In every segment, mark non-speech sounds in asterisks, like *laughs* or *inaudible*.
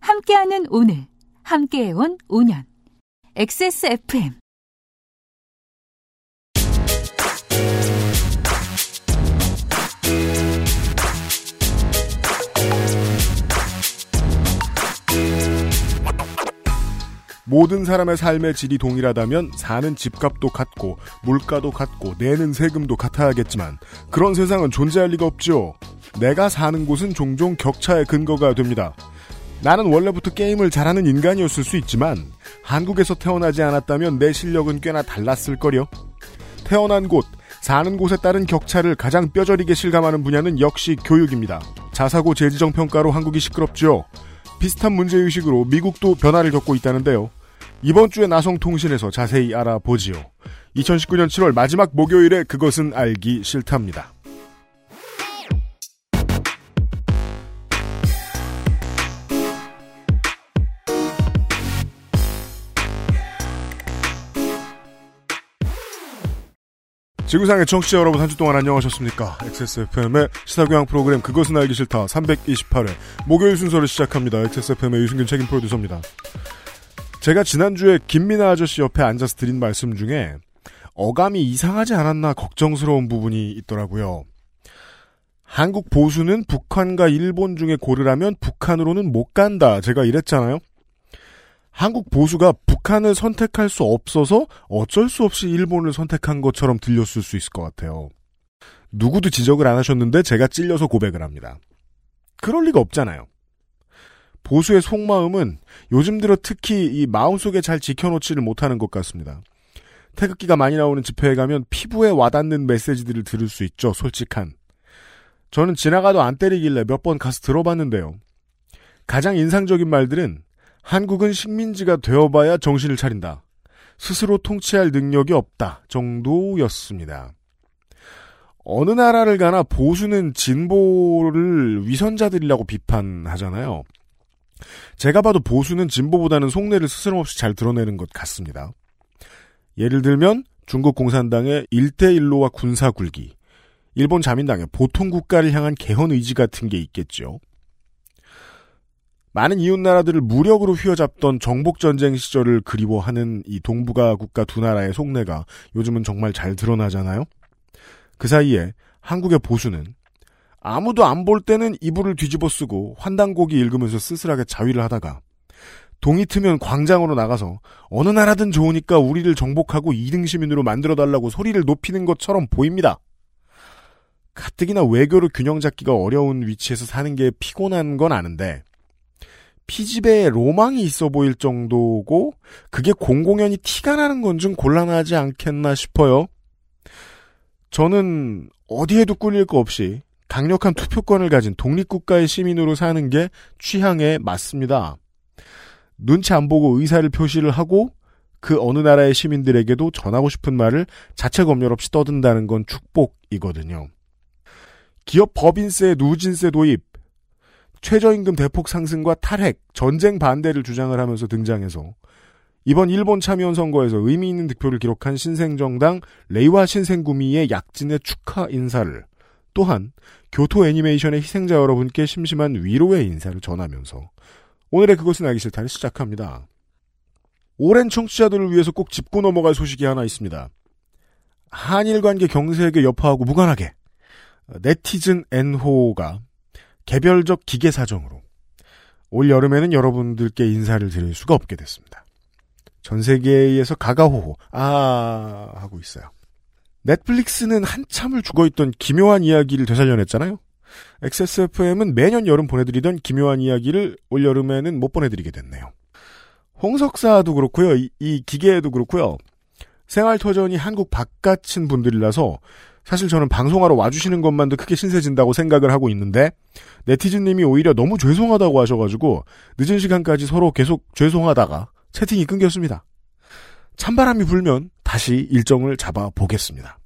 함께하는 오늘, 함께해온 5년. XSFM. 모든 사람의 삶의 질이 동일하다면 사는 집값도 같고 물가도 같고 내는 세금도 같아야겠지만 그런 세상은 존재할 리가 없죠. 내가 사는 곳은 종종 격차의 근거가 됩니다. 나는 원래부터 게임을 잘하는 인간이었을 수 있지만 한국에서 태어나지 않았다면 내 실력은 꽤나 달랐을 거려. 태어난 곳, 사는 곳에 따른 격차를 가장 뼈저리게 실감하는 분야는 역시 교육입니다. 자사고 재지정 평가로 한국이 시끄럽죠. 비슷한 문제의식으로 미국도 변화를 겪고 있다는데요. 이번 주에 나성통신에서 자세히 알아보지요. 2019년 7월 마지막 목요일에 그것은 알기 싫답니다. 지구상의 청취자 여러분 한 주 동안 안녕하셨습니까? XSFM의 시사교양 프로그램 그것은 알기 싫다 328회 목요일 순서를 시작합니다. XSFM의 유승균 책임 프로듀서입니다. 제가 지난주에 김민아 아저씨 옆에 앉아서 드린 말씀 중에 어감이 이상하지 않았나 걱정스러운 부분이 있더라고요. 한국 보수는 북한과 일본 중에 고르라면 북한으로는 못 간다. 제가 이랬잖아요. 한국 보수가 북한을 선택할 수 없어서 어쩔 수 없이 일본을 선택한 것처럼 들렸을 수 있을 것 같아요. 누구도 지적을 안 하셨는데 제가 찔려서 고백을 합니다. 그럴 리가 없잖아요. 보수의 속마음은 요즘 들어 특히 이 마음속에 잘 지켜놓지를 못하는 것 같습니다. 태극기가 많이 나오는 집회에 가면 피부에 와닿는 메시지들을 들을 수 있죠, 솔직한. 저는 지나가도 안 때리길래 몇 번 가서 들어봤는데요. 가장 인상적인 말들은 한국은 식민지가 되어봐야 정신을 차린다. 스스로 통치할 능력이 없다. 정도였습니다. 어느 나라를 가나 보수는 진보를 위선자들이라고 비판하잖아요. 제가 봐도 보수는 진보보다는 속내를 스스럼없이 잘 드러내는 것 같습니다. 예를 들면 중국 공산당의 일대일로와 군사 굴기, 일본 자민당의 보통 국가를 향한 개헌 의지 같은 게 있겠죠. 많은 이웃 나라들을 무력으로 휘어잡던 정복 전쟁 시절을 그리워하는 이 동북아 국가 두 나라의 속내가 요즘은 정말 잘 드러나잖아요. 그 사이에 한국의 보수는 아무도 안 볼 때는 이불을 뒤집어 쓰고 환단곡이 읽으면서 쓸쓸하게 자위를 하다가 동이 트면 광장으로 나가서 어느 나라든 좋으니까 우리를 정복하고 2등 시민으로 만들어 달라고 소리를 높이는 것처럼 보입니다. 가뜩이나 외교를 균형 잡기가 어려운 위치에서 사는 게 피곤한 건 아는데 피집에 로망이 있어 보일 정도고 그게 공공연히 티가 나는 건 좀 곤란하지 않겠나 싶어요. 저는 어디에도 꿀릴 거 없이 강력한 투표권을 가진 독립국가의 시민으로 사는 게 취향에 맞습니다. 눈치 안 보고 의사를 표시를 하고 그 어느 나라의 시민들에게도 전하고 싶은 말을 자체 검열 없이 떠든다는 건 축복이거든요. 기업 법인세, 누진세 도입, 최저임금 대폭 상승과 탈핵, 전쟁 반대를 주장을 하면서 등장해서 이번 일본 참여원 선거에서 의미 있는 득표를 기록한 신생정당 레이와 신생구미의 약진의 축하 인사를 또한 교토 애니메이션의 희생자 여러분께 심심한 위로의 인사를 전하면서 오늘의 그것은 알기 싫다를 시작합니다. 오랜 청취자들을 위해서 꼭 짚고 넘어갈 소식이 하나 있습니다. 한일 관계 경색의 여파하고 무관하게 네티즌 N호가 개별적 기계 사정으로 올 여름에는 여러분들께 인사를 드릴 수가 없게 됐습니다. 전 세계에서 가가호호 아 하고 있어요. 넷플릭스는 한참을 죽어있던 기묘한 이야기를 되살려냈잖아요. XSFM은 매년 여름 보내드리던 기묘한 이야기를 올 여름에는 못 보내드리게 됐네요. 홍석사도 그렇고요. 이, 이 기계에도 그렇고요. 생활터전이 한국 바깥인 분들이라서 사실 저는 방송하러 와주시는 것만도 크게 신세진다고 생각을 하고 있는데 네티즌님이 오히려 너무 죄송하다고 하셔가지고 늦은 시간까지 서로 계속 죄송하다가 채팅이 끊겼습니다. 찬바람이 불면 다시 일정을 잡아보겠습니다.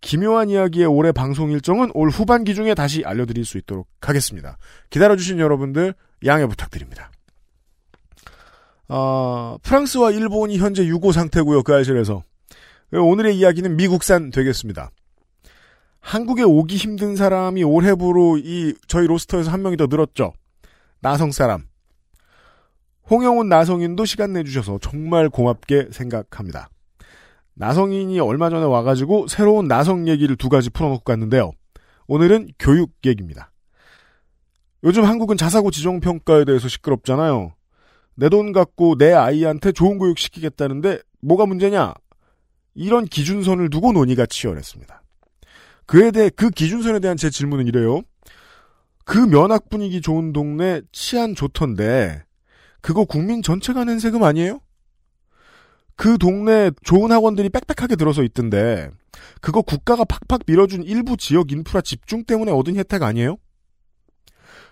기묘한 이야기의 올해 방송 일정은 올 후반기 중에 다시 알려드릴 수 있도록 하겠습니다. 기다려주신 여러분들 양해 부탁드립니다. 어, 프랑스와 일본이 현재 유고 상태고요. 그 알실에서. 오늘의 이야기는 미국산 되겠습니다. 한국에 오기 힘든 사람이 올해부로 이 저희 로스터에서 한 명이 더 늘었죠. 나성 사람. 홍영훈 나성인도 시간 내주셔서 정말 고맙게 생각합니다. 나성인이 얼마 전에 와가지고 새로운 나성 얘기를 두 가지 풀어놓고 갔는데요. 오늘은 교육 얘기입니다. 요즘 한국은 자사고 지정평가에 대해서 시끄럽잖아요. 내 돈 갖고 내 아이한테 좋은 교육 시키겠다는데 뭐가 문제냐? 이런 기준선을 두고 논의가 치열했습니다. 그에 대해 그 기준선에 대한 제 질문은 이래요. 그 면학 분위기 좋은 동네 치안 좋던데 그거 국민 전체가 낸 세금 아니에요? 그 동네 좋은 학원들이 빽빽하게 들어서 있던데 그거 국가가 팍팍 밀어준 일부 지역 인프라 집중 때문에 얻은 혜택 아니에요?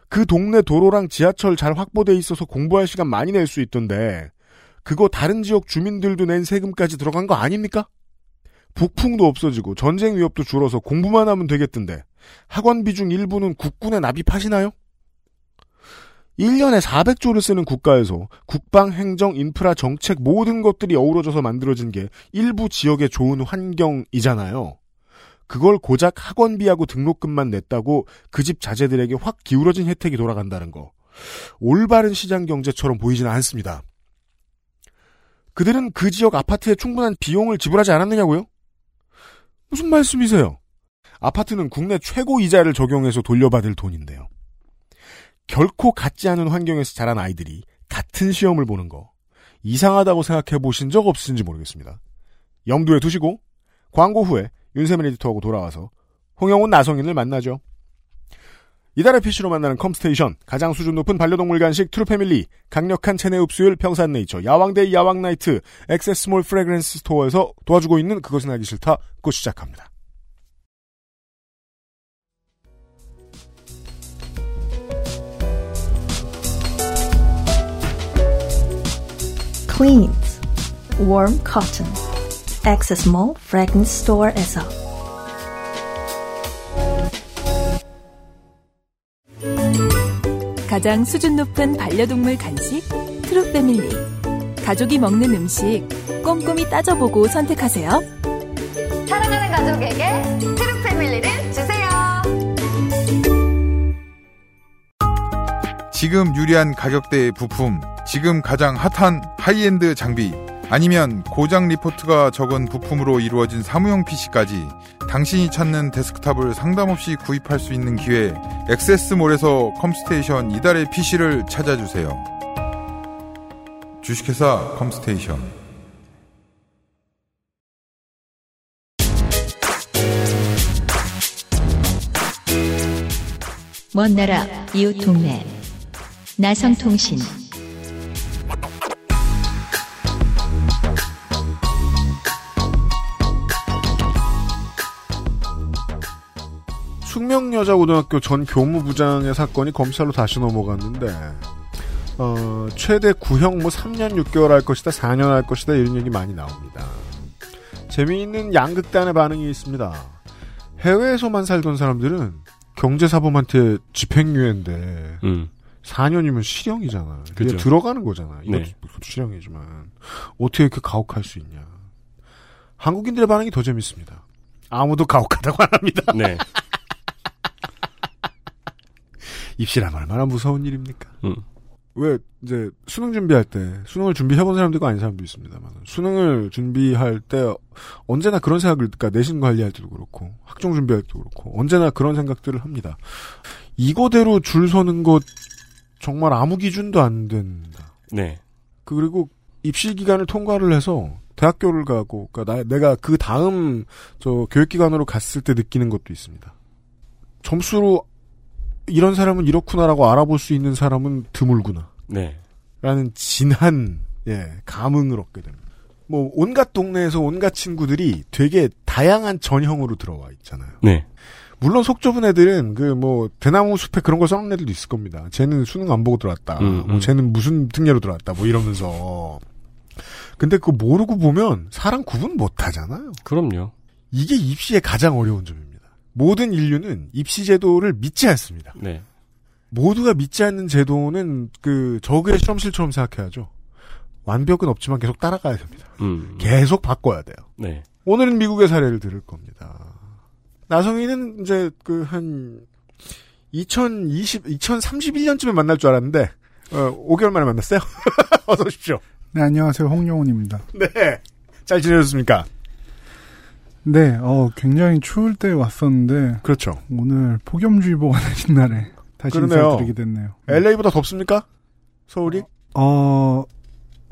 그 동네 도로랑 지하철 잘 확보돼 있어서 공부할 시간 많이 낼 수 있던데 그거 다른 지역 주민들도 낸 세금까지 들어간 거 아닙니까? 북풍도 없어지고 전쟁 위협도 줄어서 공부만 하면 되겠던데 학원비 중 일부는 국군에 납입하시나요? 1년에 400조를 쓰는 국가에서 국방, 행정, 인프라, 정책 모든 것들이 어우러져서 만들어진 게 일부 지역의 좋은 환경이잖아요. 그걸 고작 학원비하고 등록금만 냈다고 그 집 자제들에게 확 기울어진 혜택이 돌아간다는 거. 올바른 시장 경제처럼 보이지는 않습니다. 그들은 그 지역 아파트에 충분한 비용을 지불하지 않았느냐고요? 무슨 말씀이세요? 아파트는 국내 최고 이자를 적용해서 돌려받을 돈인데요. 결코 같지 않은 환경에서 자란 아이들이 같은 시험을 보는 거 이상하다고 생각해 보신 적 없으신지 모르겠습니다. 염두에 두시고 광고 후에 윤세민 에디터하고 돌아와서 홍영훈 나성인을 만나죠. 이달의 PC로 만나는 컴스테이션, 가장 수준 높은 반려동물 간식 트루패밀리, 강력한 체내 흡수율 평산네이처, 야왕데이 야왕나이트, 액세스몰 Fragrance Store에서 도와주고 있는 그것은 알기 싫다, 곧 시작합니다. Cleans Warm Cotton. Mall Fragrance Store에서 가장 수준 높은 반려동물 간식 트루 패밀리. 가족이 먹는 음식 꼼꼼히 따져보고 선택하세요. 사랑하는 가족에게 트루 패밀리를 주세요. 지금 유리한 가격대의 부품, 지금 가장 핫한 하이엔드 장비, 아니면 고장 리포트가 적은 부품으로 이루어진 사무용 PC까지 당신이 찾는 데스크탑을 상담 없이 구입할 수 있는 기회, 액세스몰에서 컴스테이션 이달의 PC를 찾아주세요. 주식회사 컴스테이션. 먼 나라 이웃 동네 나성통신 숙명여자고등학교 전 교무부장의 사건이 검찰로 다시 넘어갔는데 어, 최대 구형 뭐 3년 6개월 할 것이다 4년 할 것이다 이런 얘기 많이 나옵니다. 재미있는 양극단의 반응이 있습니다. 해외에서만 살던 사람들은 경제사범한테 집행유예인데 음. 4년이면 실형이잖아. 그게. 들어가는 거잖아. 이것도 네. 실형이지만 어떻게 이렇게 가혹할 수 있냐. 한국인들의 반응이 더 재밌습니다. 아무도 가혹하다고 안 합니다. 네. *laughs* 입시라면 얼마나 무서운 일입니까? 음. 왜 이제 수능 준비할 때 수능을 준비해본 사람도 있고 아닌 사람도 있습니다만 수능을 준비할 때 언제나 그런 생각을 그러니까 내신 관리할 때도 그렇고 학종 준비할 때도 그렇고 언제나 그런 생각들을 합니다. 이거대로 줄 서는 것 정말 아무 기준도 안 된다. 네. 그리고 입시 기간을 통과를 해서 대학교를 가고 그러니까 나, 내가 그 다음 저 교육 기관으로 갔을 때 느끼는 것도 있습니다. 점수로 이런 사람은 이렇구나라고 알아볼 수 있는 사람은 드물구나. 네. 라는 진한 예 감흥을 얻게 됩니다. 뭐 온갖 동네에서 온갖 친구들이 되게 다양한 전형으로 들어와 있잖아요. 네. 물론 속 좁은 애들은 그 뭐 대나무 숲에 그런 거 써놓은 애들도 있을 겁니다. 쟤는 수능 안 보고 들어왔다. 음, 뭐 음. 쟤는 무슨 특례로 들어왔다. 뭐 이러면서. 근데 그거 모르고 보면 사람 구분 못 하잖아요. 그럼요. 이게 입시의 가장 어려운 점입니다. 모든 인류는 입시 제도를 믿지 않습니다. 네. 모두가 믿지 않는 제도는 그 저그의 실험실처럼 생각해야죠. 완벽은 없지만 계속 따라가야 됩니다. 음. 계속 바꿔야 돼요. 네. 오늘은 미국의 사례를 들을 겁니다. 나성이는 이제 그 한 2020, 2031년쯤에 만날 줄 알았는데 어, 5개월 만에 만났어요. *laughs* 어서 오십시오. 네, 안녕하세요. 홍영훈입니다. 네. 잘 지내셨습니까? 네, 어, 굉장히 추울 때 왔었는데, 그렇죠. 오늘 폭염주의보가 내린 날에 다시. 인사드리게 됐네요. LA보다 덥습니까? 서울이? 어,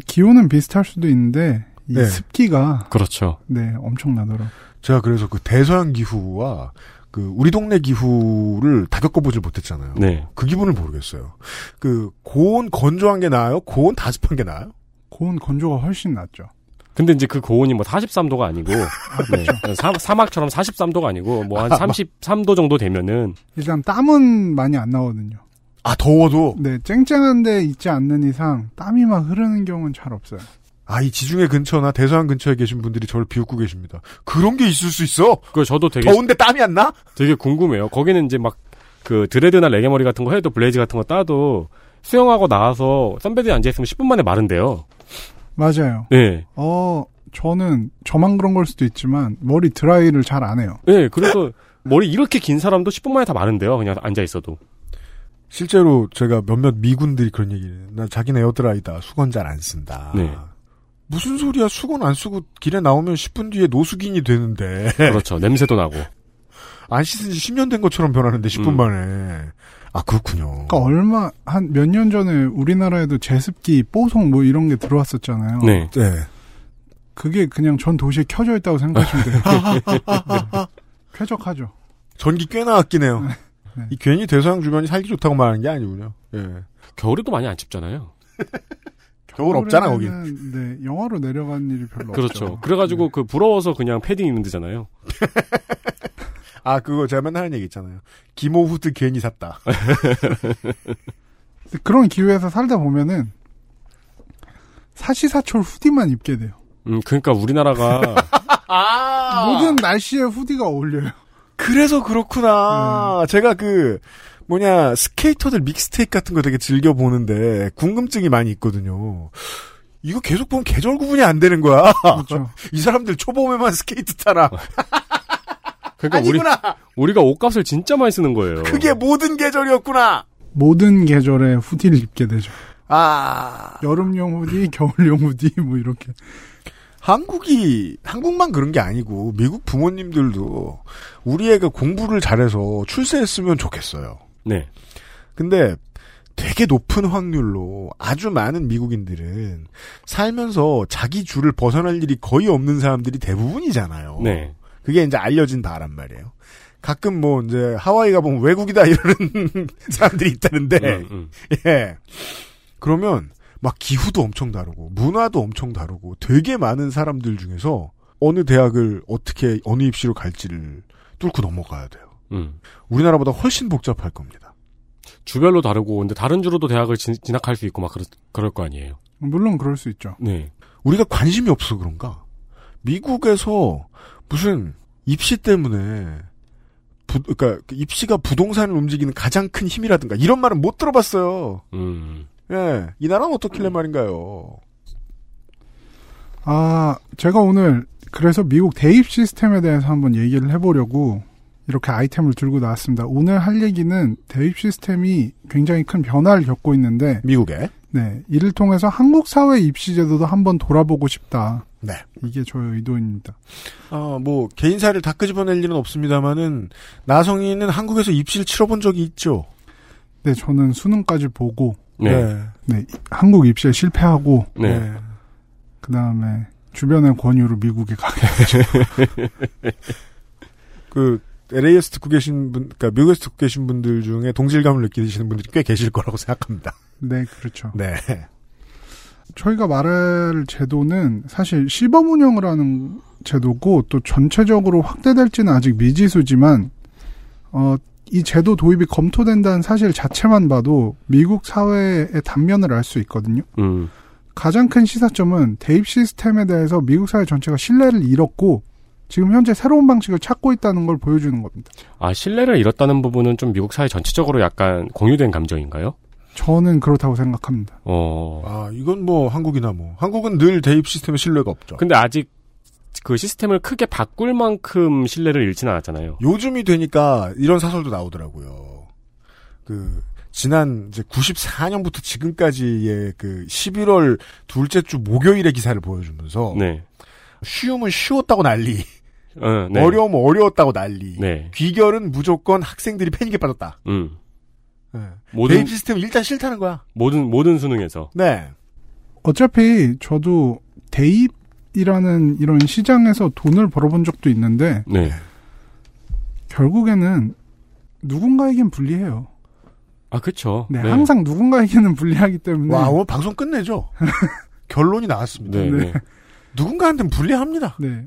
기온은 비슷할 수도 있는데, 이 네. 습기가, 그렇죠. 네, 엄청나더라고요. 제가 그래서 그 대서양 기후와 그 우리 동네 기후를 다 겪어보질 못했잖아요. 네. 그 기분을 모르겠어요. 그 고온 건조한 게 나아요? 고온 다습한 게 나아요? 고온 건조가 훨씬 낫죠. 근데 이제 그 고온이 뭐 43도가 아니고, 네. 사, 사막처럼 43도가 아니고, 뭐 한 33도 정도 되면은, 일단 땀은 많이 안 나거든요. 아 더워도 네, 쨍쨍한데 있지 않는 이상 땀이 막 흐르는 경우는 잘 없어요. 아 이 지중해 근처나 대서양 근처에 계신 분들이 저를 비웃고 계십니다. 그런 게 있을 수 있어? 그 저도 되게, 더운데 땀이 안 나? 되게 궁금해요. 거기는 이제 막, 그 dread나 레게머리 같은 거 해도 braids 같은 거 따도, 수영하고 나와서 sunbed에 앉아 있으면 10분 만에 마른대요. 맞아요. 네. 어, 저는 저만 그런 걸 수도 있지만, 머리 드라이를 잘 안 해요. 네, 그래서 *laughs* 머리 이렇게 긴 사람도 10분 만에 다 마른대요. 그냥 앉아 있어도. 실제로 제가 몇몇 미군들이 그런 얘기를 나 자기네 에어드라이다 수건 잘 안 쓴다. 네. 무슨 소리야 수건 안 쓰고 길에 나오면 10분 뒤에 노숙인이 되는데 그렇죠. 냄새도 나고. *laughs* 안 씻은 지 10년 된 것처럼 변하는데 10분 음. 만에 아 그렇군요. 그러니까 얼마 한 몇 년 전에 우리나라에도 제습기, 뽀송 뭐 이런 게 들어왔었잖아요. 네. 네. 그게 그냥 전 도시에 켜져 있다고 생각하시면 돼요. 네. *laughs* 쾌적하죠. 전기 꽤나 아끼네요. 네. 이 괜히 대서양 주변이 살기 좋다고 말하는 게 아니군요. 예. 겨울에도 많이 안 춥잖아요. *laughs* 겨울 없잖아 거긴. 겨울에는, 네, 영하로 내려간 일이 별로 그렇죠. 없죠. 그래가지고 네. 그 부러워서 그냥 패딩 입는 데잖아요. *laughs* 아 그거 제가 맨날 하는 얘기 있잖아요. 기모 후드 괜히 샀다. *laughs* 그런 기후에서 살다 보면은 사시사철 hoodie만 입게 돼요. 음, 그러니까 우리나라가 *laughs* 모든 날씨에 hoodie가 어울려요. 그래서 그렇구나. 제가 그 뭐냐 skater들 mixtape 같은 거 되게 즐겨 보는데 궁금증이 많이 있거든요. 이거 계속 보면 계절 구분이 안 되는 거야. 그렇죠. *laughs* 이 사람들 초봄에만 스케이트 타라. 그러니까 우리 아니구나. 우리가 옷값을 진짜 많이 쓰는 거예요. 그게 모든 계절이었구나. 모든 계절에 후디를 입게 되죠. 아 여름용 후디, 겨울용 후디 뭐 이렇게. 한국이 한국만 그런 게 아니고 미국 부모님들도 우리 애가 공부를 잘해서 출세했으면 좋겠어요. 네. 근데 되게 높은 확률로 아주 많은 미국인들은 살면서 자기 줄을 벗어날 일이 거의 없는 사람들이 대부분이잖아요. 네. 그게 이제 알려진 바란 말이에요. 가끔 뭐 이제 하와이 가보면 외국이다 이러는 *laughs* 사람들이 있다는데 음, 음. 예. 그러면 막 기후도 엄청 다르고 문화도 엄청 다르고 되게 많은 사람들 중에서 어느 대학을 어떻게 어느 입시로 갈지를 뚫고 넘어가야 돼요. 음. 우리나라보다 훨씬 복잡할 겁니다. 주별로 다르고 근데 다른 주로도 대학을 진, 진학할 수 있고 막 그럴, 그럴 거 아니에요. 물론 그럴 수 있죠. 네. 우리가 관심이 없어 그런가? 미국에서 무슨 입시 때문에 부, 그러니까 그 입시가 부동산을 움직이는 가장 큰 힘이라든가 이런 말은 못 들어봤어요. 음. 예, 이 나라는 어떻길래 말인가요? 아, 제가 오늘 그래서 미국 대입 시스템에 대해서 한번 얘기를 해보려고 이렇게 아이템을 들고 나왔습니다. 오늘 할 얘기는 대입 시스템이 굉장히 큰 변화를 겪고 있는데, 미국에 네, 이를 통해서 한국 사회 입시 제도도 한번 돌아보고 싶다. 네. 이게 저의 의도입니다. 어, 뭐 개인사를 다 끄집어낼 일은 없습니다만은 나성이는 한국에서 입시를 치러본 적이 있죠. 네, 저는 수능까지 보고, 네. 네, 한국 입시에 실패하고, 네. 그 다음에 주변의 권유로 미국에 가게 *laughs* 그 LA에서 듣고 계신 분, 그러니까 미국에서 듣고 계신 분들 중에 동질감을 느끼시는 분들이 꽤 계실 거라고 생각합니다. 네, 그렇죠. 네. 저희가 말할 제도는 사실 시범 운영을 하는 제도고 또 전체적으로 확대될지는 아직 미지수지만 어, 이 제도 도입이 검토된다는 사실 자체만 봐도 미국 사회의 단면을 알 수 있거든요. 음. 가장 큰 시사점은 대입 시스템에 대해서 미국 사회 전체가 신뢰를 잃었고 지금 현재 새로운 방식을 찾고 있다는 걸 보여주는 겁니다. 아, 신뢰를 잃었다는 부분은 좀 미국 사회 전체적으로 약간 공유된 감정인가요? 저는 그렇다고 생각합니다. 어. 아, 이건 뭐 한국이나 뭐 한국은 늘 대입 시스템에 신뢰가 없죠. 근데 아직 그 시스템을 크게 바꿀 만큼 신뢰를 잃지는 않았잖아요. 요즘이 되니까 이런 사설도 나오더라고요. 그 지난 이제 94년부터 지금까지의 그 11월 둘째 주 목요일의 기사를 보여주면서 네. 쉬움은 쉬웠다고 난리, 어, 네. 어려움은 어려웠다고 난리, 네. 귀결은 무조건 학생들이 패닉에 빠졌다. 음. 네. 모든 대입 시스템 일단 싫다는 거야. 모든 모든 수능에서 네. 어차피 저도 대입이라는 이런 시장에서 돈을 벌어본 적도 있는데 네. 결국에는 누군가에겐 불리해요. 아, 그쵸. 네, 항상 누군가에게는 불리하기 때문에 와, 오늘 방송 끝내죠? *laughs* 결론이 나왔습니다. 네, 네. 누군가한테는 불리합니다. 네.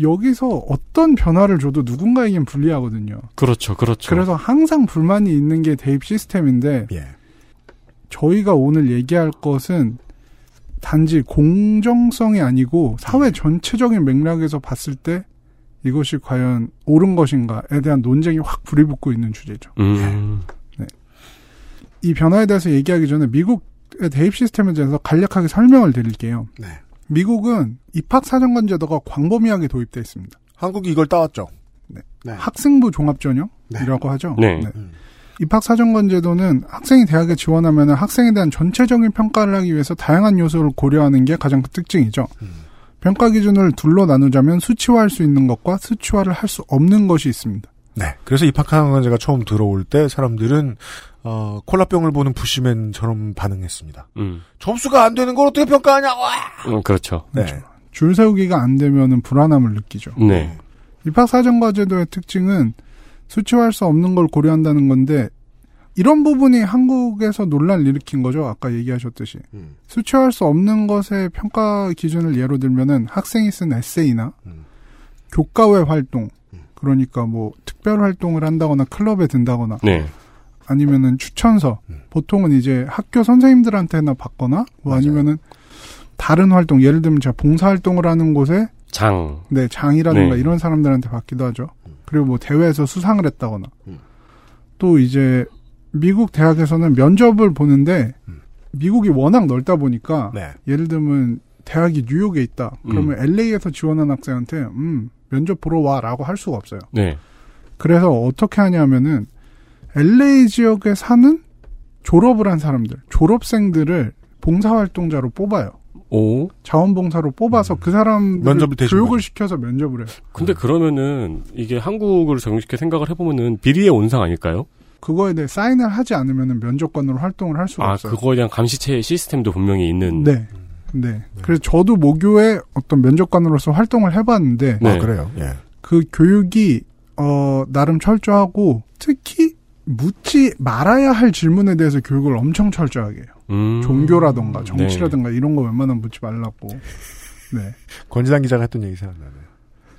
여기서 어떤 변화를 줘도 누군가에겐 불리하거든요. 그렇죠, 그렇죠. 그래서 항상 불만이 있는 게 대입 시스템인데 예. 저희가 오늘 얘기할 것은 단지 공정성이 아니고 사회 전체적인 맥락에서 봤을 때 이것이 과연 옳은 것인가에 대한 논쟁이 확 불이 붙고 있는 주제죠. 음. 이 변화에 대해서 얘기하기 전에 미국의 대입 시스템에 대해서 간략하게 설명을 드릴게요. 네. 미국은 입학 사정관 제도가 광범위하게 도입돼 있습니다. 한국이 이걸 따왔죠. 네. 네. 학생부 종합전형이라고 하죠. 네. 입학 사정관 제도는 학생이 대학에 지원하면 학생에 대한 전체적인 평가를 하기 위해서 다양한 요소를 고려하는 게 가장 큰 특징이죠. 평가 기준을 둘로 나누자면 수치화할 수 있는 것과 수치화를 할 수 없는 것이 있습니다. 네. 그래서 입학하는 제가 처음 들어올 때 사람들은 어, 콜라병을 보는 부시맨처럼 반응했습니다. 음. 점수가 안 되는 걸 어떻게 평가하냐? 와! 음, 그렇죠. 네. 줄 세우기가 안 되면은 불안함을 느끼죠. 네. 입학 사정 과 제도의 특징은 수치화할 수 없는 걸 고려한다는 건데 이런 부분이 한국에서 논란을 일으킨 거죠. 아까 얘기하셨듯이. 음. 수치화할 수 없는 것의 평가 기준을 예로 들면은 학생이 쓴 에세이나 음. 교과외 활동 그러니까 뭐 특별 활동을 한다거나 클럽에 든다거나 네. 아니면은 추천서 음. 보통은 이제 학교 선생님들한테나 받거나 뭐 아니면은 다른 활동 예를 들면 제가 봉사 활동을 하는 곳에 장. 네 장이라든가 네. 이런 사람들한테 받기도 하죠. 그리고 뭐 대회에서 수상을 했다거나 음. 또 이제 미국 대학에서는 면접을 보는데 미국이 워낙 넓다 보니까 네. 예를 들면 대학이 뉴욕에 있다. 그러면 LA에서 지원한 학생한테 음 면접 보러 와라고 할 수가 없어요. 네. 그래서 어떻게 하냐면은 LA 지역에 사는 졸업을 한 사람들, 졸업생들을 봉사활동자로 뽑아요. 오. 자원봉사로 뽑아서 그 사람들 면접을 교육을. 시켜서 면접을 해요. 근데 그러면은 이게 한국을 적용시켜 생각을 해보면은 비리의 온상 아닐까요? 그거에 대해 사인을 하지 않으면은 면접관으로 활동을 할 수가 아, 없어요. 그거에 대한 감시체 시스템도 분명히 있는. 네. 네. 그래서 저도 모교의 어떤 면접관으로서 활동을 해봤는데 네. 아, 그래요? 예. 그 교육이 어 나름 철저하고 특히 묻지 말아야 할 질문에 대해서 교육을 엄청 철저하게 해요. 음. 종교라던가 정치라던가 이런 거 웬만하면 묻지 말라고. 네. *laughs* 권지단 기자가 했던 얘기 생각나네요.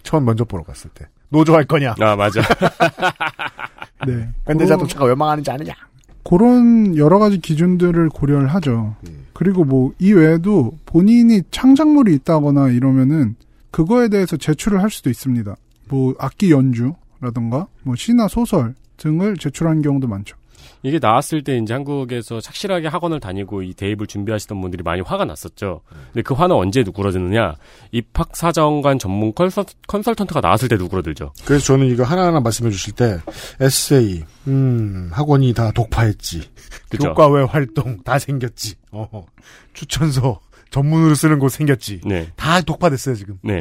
처음 면접 보러 갔을 때. 노조 할 거냐? 아, 맞아. *laughs* 네. 밴드 그런- 자동차가 왜 망하는지 아느냐? 그런 여러 가지 기준들을 고려를 하죠. 그리고 뭐 이 외에도 본인이 창작물이 있다거나 이러면은 그거에 대해서 제출을 할 수도 있습니다. 뭐 악기 연주라던가 뭐 시나 소설 등을 제출하는 경우도 많죠. 이게 나왔을 때 이제 한국에서 착실하게 학원을 다니고 이 대입을 준비하시던 분들이 많이 화가 났었죠. 근데 그 화는 언제 누그러지느냐? 입학 사정관 전문 컨설, 컨설턴트가 나왔을 때 누그러들죠. 그래서 저는 이거 하나하나 말씀해 주실 때 에세이, 음, 학원이 다 독파했지. 그죠. 교과외 활동 다 생겼지. 어, 추천서 전문으로 쓰는 곳 생겼지. 네. 다 독파됐어요 지금. 네.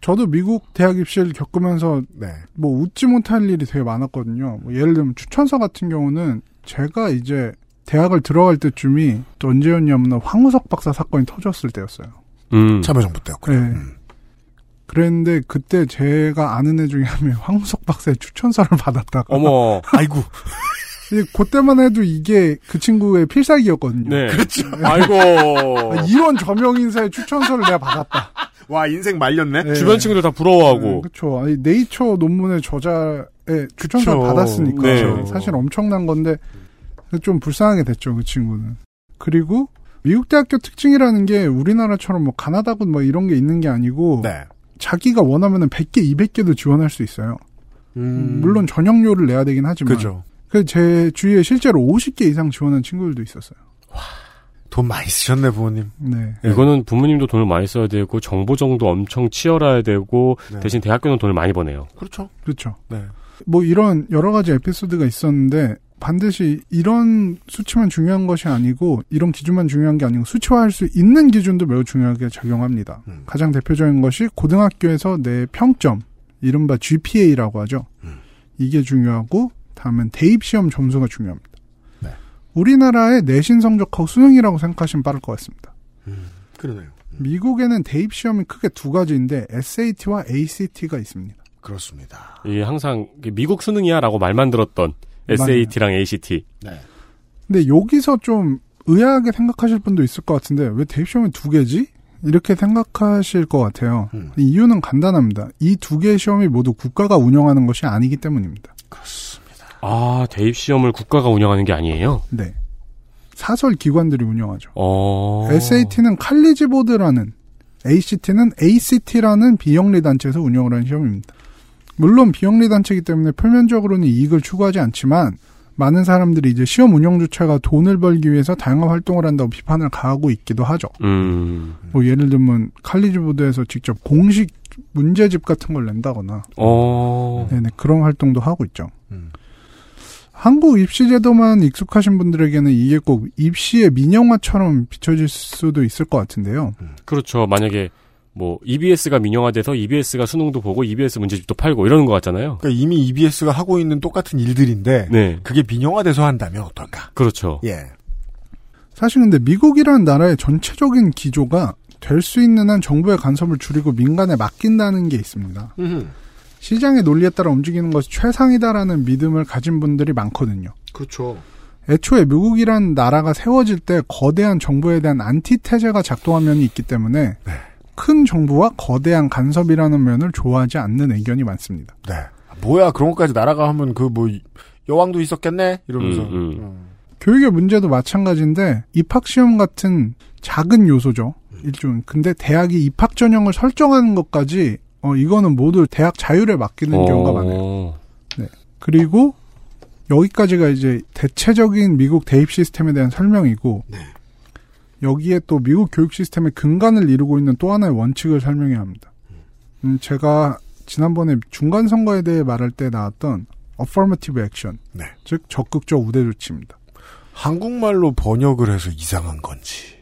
저도 미국 대학 입시를 겪으면서 네. 뭐 웃지 못할 일이 되게 많았거든요. 뭐 예를 들면 추천서 같은 경우는 제가 이제 대학을 들어갈 때쯤이 또 언제였냐면 황우석 박사 사건이 터졌을 때였어요. 음. 참여정부 때였고. 네. 그랬는데 그때 제가 아는 애 중에 한명 황우석 박사의 추천서를 받았다가 어머. *laughs* 아이고. 이- 그때만 해도 이게 그 친구의 필살기였거든요. 네. 그렇죠. 아이고. 아, 이런 저명 인사의 추천서를 내가 받았다. 와 인생 말렸네. 네. 주변 친구들 다 부러워하고. 그렇죠. 아니 네이처 논문의 저자의 추천서를 그쵸. 받았으니까 네. 사실 엄청난 건데 좀 불쌍하게 됐죠 그 친구는. 그리고 미국 대학교 특징이라는 게 우리나라처럼 뭐 가나다군 뭐 이런 게 있는 게 아니고 네. 자기가 원하면은 100개, 200개도 지원할 수 있어요. 음, 물론 전형료를 내야 되긴 하지만. 그죠. 그 제 주위에 실제로 50개 이상 지원한 친구들도 있었어요. 돈 많이 쓰셨네 부모님. 네. 이거는 부모님도 돈을 많이 써야 되고 정보정도 엄청 치열해야 되고 네. 대신 대학교는 돈을 많이 버네요. 그렇죠. 그렇죠. 네. 뭐 이런 여러 가지 에피소드가 있었는데 반드시 이런 수치만 중요한 것이 아니고 이런 기준만 중요한 게 아니고 수치화할 수 있는 기준도 매우 중요하게 작용합니다. 음. 가장 대표적인 것이 고등학교에서 내 평점, 이른바 GPA라고 하죠. 음. 이게 중요하고 다음엔 대입 시험 점수가 중요합니다. 네. 우리나라의 내신 성적하고 수능이라고 생각하시면 빠를 것 같습니다. 그러네요. 미국에는 대입 시험이 크게 두 가지인데 SAT와 ACT가 있습니다. 그렇습니다. 이게 항상 미국 수능이야라고 말만 들었던 SAT랑 ACT. 네. 근데 여기서 좀 의아하게 생각하실 분도 있을 것 같은데 왜 대입 시험이 두 개지? 이렇게 생각하실 것 같아요. 음. 이유는 간단합니다. 이 두 개의 시험이 모두 국가가 운영하는 것이 아니기 때문입니다. 아 대입 시험을 국가가 운영하는 게 아니에요. 네. 사설 기관들이 운영하죠. 어. SAT는 칼리지 보드라는 ACT는 ACT라는 비영리 단체에서 운영을 하는 시험입니다. 물론 비영리 단체이기 때문에 표면적으로는 이익을 추구하지 않지만 많은 사람들이 이제 시험 운영조차가 돈을 벌기 위해서 다양한 활동을 한다고 비판을 가하고 있기도 하죠. 음. 뭐 예를 들면 칼리지 보드에서 직접 공식 문제집 같은 걸 낸다거나 어. 네네, 그런 활동도 하고 있죠. 음. 한국 입시 제도만 익숙하신 분들에게는 이게 꼭 입시의 민영화처럼 비춰질 수도 있을 것 같은데요. 그렇죠. 만약에 뭐 EBS가 민영화돼서 EBS가 수능도 보고 EBS 문제집도 팔고 이러는 것 같잖아요. 그러니까 이미 EBS가 하고 있는 똑같은 일들인데 네. 그게 민영화돼서 한다면 어떨까? 그렇죠. 예. 사실 근데 미국이라는 나라의 전체적인 기조가 될 수 있는 한 정부의 간섭을 줄이고 민간에 맡긴다는 게 있습니다. 시장의 논리에 따라 움직이는 것이 최상이다라는 믿음을 가진 분들이 많거든요. 그렇죠. 애초에 미국이란 나라가 세워질 때 거대한 정부에 대한 안티테제가 작동한 면이 있기 때문에 큰 정부와 거대한 간섭이라는 면을 좋아하지 않는 의견이 많습니다. 네. 뭐야 그런 것까지 나라가 하면 그 뭐 여왕도 있었겠네 이러면서. 음, 음. 교육의 문제도 마찬가지인데 입학 시험 같은 작은 요소죠. 일종 근데 대학이 입학 전형을 설정하는 것까지 어 이거는 모두 대학 자율에 맡기는 경우가 많아요. 어. 그리고 여기까지가 이제 대체적인 미국 대입 시스템에 대한 설명이고 여기에 또 미국 교육 시스템의 근간을 이루고 있는 또 하나의 원칙을 설명해야 합니다. 음, 제가 지난번에 중간 선거에 대해 말할 때 나왔던 affirmative action, 네. 즉 적극적 우대 조치입니다. 한국말로 번역을 해서 이상한 건지,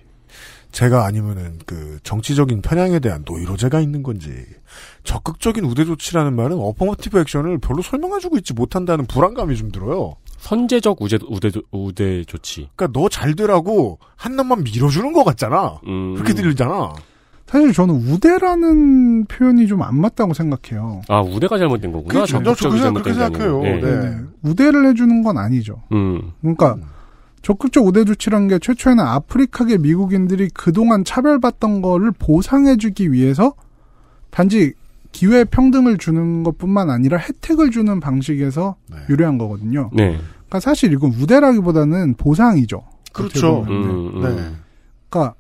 제가 아니면은 그 정치적인 편향에 대한 노이로제가 있는 건지, 적극적인 우대 조치라는 말은 어퍼머티브 액션을 별로 설명해주고 있지 못한다는 불안감이 좀 들어요. 선제적 우대 우대 우대 조치. 그러니까 너 잘 되라고 한 놈만 밀어주는 것 같잖아. 음. 그렇게 들리잖아. 사실 저는 우대라는 표현이 좀 안 맞다고 생각해요. 아 우대가 잘못된 거구나. 그렇죠. 저도 적극적이 그렇게 생각해요. 아니고. 예. 네. 우대를 해주는 건 아니죠. 음. 그러니까 적극적 우대 조치란 게 최초에는 아프리카계 미국인들이 그동안 차별받던 거를 보상해주기 위해서 단지 기회 평등을 주는 것뿐만 아니라 혜택을 주는 방식에서 네. 유래한 거거든요. 네. 그러니까 사실 이건 우대라기보다는 보상이죠. 그렇죠. 음, 음. 네. 그러니까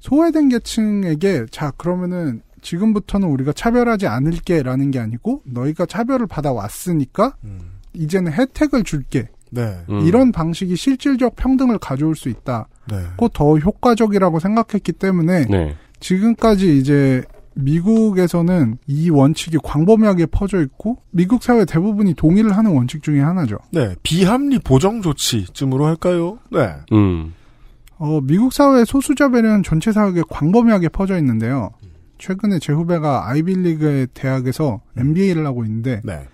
소외된 계층에게 자 그러면은 지금부터는 우리가 차별하지 않을게라는 게 아니고 너희가 차별을 받아 왔으니까 음. 이제는 혜택을 줄게 네. 음. 이런 방식이 실질적 평등을 가져올 수 있다. 네. 고더 효과적이라고 생각했기 때문에 네. 지금까지 이제 미국에서는 이 원칙이 광범위하게 퍼져 있고 미국 사회 대부분이 동의를 하는 원칙 중에 하나죠. 네. 비합리 보정 조치쯤으로 할까요? 네. 음. 어, 미국 사회의 소수자 배려는 전체 사회에 광범위하게 퍼져 있는데요. 최근에 제 후배가 아이빌리그의 대학에서 MBA를 하고 있는데 네.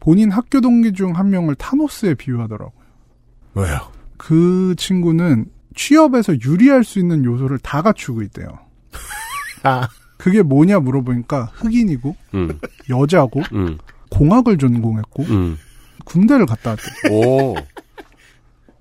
본인 학교 동기 중 한 명을 타노스에 비유하더라고요. 왜요? 그 친구는 취업에서 유리할 수 있는 요소를 다 갖추고 있대요. *laughs* 아. 그게 뭐냐 물어보니까 흑인이고 음. 여자고 음. 공학을 전공했고 음. 군대를 갔다 왔대. 오.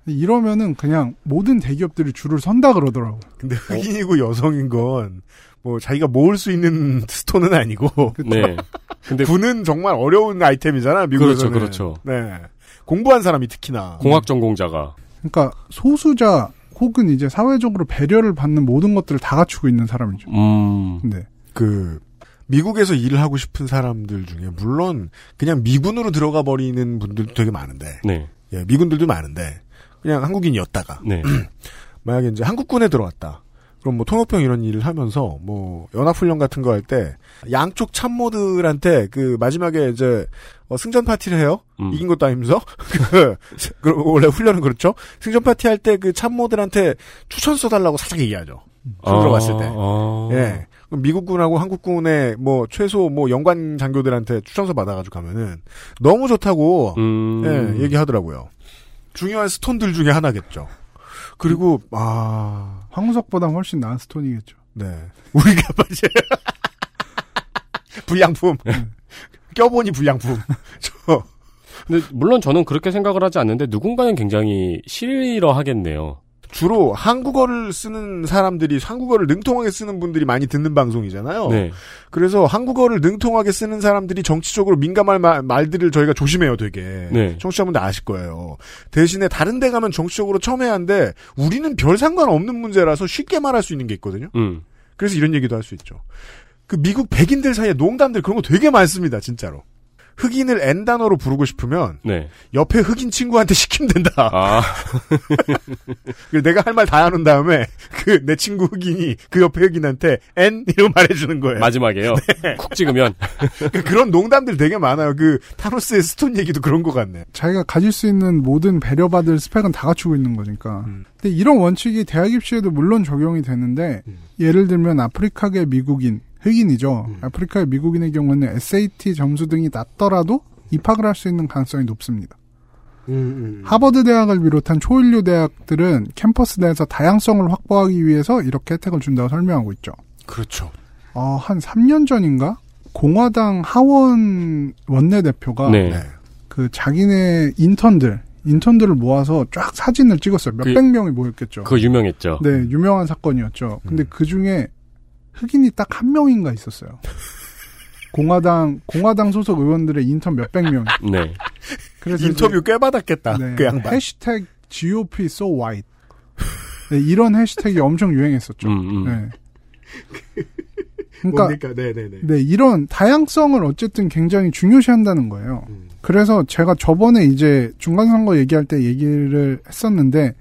이러면은 그냥 모든 대기업들이 줄을 선다 그러더라고요. 근데 흑인이고 여성인 건, 뭐, 자기가 모을 수 있는 *laughs* 스톤은 아니고, 네. 근데 군은 정말 어려운 아이템이잖아, 미국에서는. 그렇죠, 그렇죠. 네. 공부한 사람이 특히나. 공학 전공자가 그러니까 소수자 혹은 이제 사회적으로 배려를 받는 모든 것들을 다 갖추고 있는 사람이죠. 음. 네. 그, 미국에서 일을 하고 싶은 사람들 중에, 물론, 그냥 미군으로 들어가 버리는 분들도 되게 많은데, 네. 예, 미군들도 많은데, 그냥 한국인이었다가, 네. *clears throat* 만약에 이제 한국군에 들어왔다. 그럼 뭐 통역병 이런 일을 하면서 뭐 연합훈련 같은 거 할 때 양쪽 참모들한테 그 마지막에 이제 어, 승전 파티를 해요. 음. 이긴 것도 아니면서 *laughs* 그그 원래 훈련은 그렇죠. 승전 파티 할 때 그 참모들한테 추천 써달라고 살짝 얘기하죠. 총 들어갔을 때. 아. 예. 미국군하고 한국군의 뭐 최소 뭐 연관 장교들한테 추천서 받아가지고 가면은 너무 좋다고 음. 예, 얘기하더라고요. 중요한 스톤들 중에 하나겠죠. 그리고 아 황우석보다 훨씬 나은 스톤이겠죠. 네. 우리가 *laughs* 맞아 불량품. 껴보니 불량품. *laughs* 저 근데 물론 저는 그렇게 생각을 하지 않는데 누군가는 굉장히 싫어하겠네요. 주로 한국어를 쓰는 사람들이 한국어를 능통하게 쓰는 분들이 많이 듣는 방송이잖아요. 네. 그래서 한국어를 능통하게 쓰는 사람들이 정치적으로 민감할 말, 말들을 저희가 조심해요, 되게. 네. 청취자분들 아실 거예요. 대신에 다른 데 가면 정치적으로 첨예한데 우리는 별 상관없는 문제라서 쉽게 말할 수 있는 게 있거든요. 음. 그래서 이런 얘기도 할 수 있죠. 그 미국 백인들 사이에 농담들 그런 거 되게 많습니다, 진짜로. 흑인을 N 단어로 부르고 싶으면 네. 옆에 흑인 친구한테 *laughs* 시키면 된다. 아. *laughs* 그래서 내가 할 말 다 하는 다음에 그 내 친구 흑인이 그 옆에 흑인한테 N 이러고 말해주는 거예요. 마지막에요. *laughs* 쿡 찍으면. 그 그런 농담들 되게 많아요. 그 타노스의 stone 얘기도 그런 것 같네. 자기가 가질 수 있는 모든 배려받을 스펙은 다 갖추고 있는 거니까. 음. 근데 이런 원칙이 대학 입시에도 물론 적용이 되는데 음. 예를 들면 아프리카계 미국인 흑인이죠. 음. 아프리카의 미국인의 경우는 SAT 점수 등이 낮더라도 입학을 할 수 있는 가능성이 높습니다. 하버드 대학을 비롯한 초일류 대학들은 캠퍼스 내에서 다양성을 확보하기 위해서 이렇게 혜택을 준다고 설명하고 있죠. 그렇죠. 어, 한 3년 전인가? 공화당 하원 원내대표가 네. 네. 그 자기네 인턴들, 인턴들을 모아서 쫙 사진을 찍었어요. 몇백 그- 명이 모였겠죠. 그거 유명했죠. 네, 유명한 사건이었죠. 근데 음. 그 중에 흑인이 딱 한 명인가 있었어요. 공화당, 공화당 소속 의원들의 인턴 몇백 명. 네. 그래서 인터뷰 꽤 받았겠다. 이제, 네, 그 양반. 해시태그 GOP so white. 네, 이런 해시태그가 엄청 유행했었죠. 음, 음. 네. 그러니까 뭡니까? 네네네. 네, 이런 다양성을 어쨌든 굉장히 중요시한다는 거예요. 음. 그래서 제가 저번에 이제 중간선거 얘기할 때 얘기를 했었는데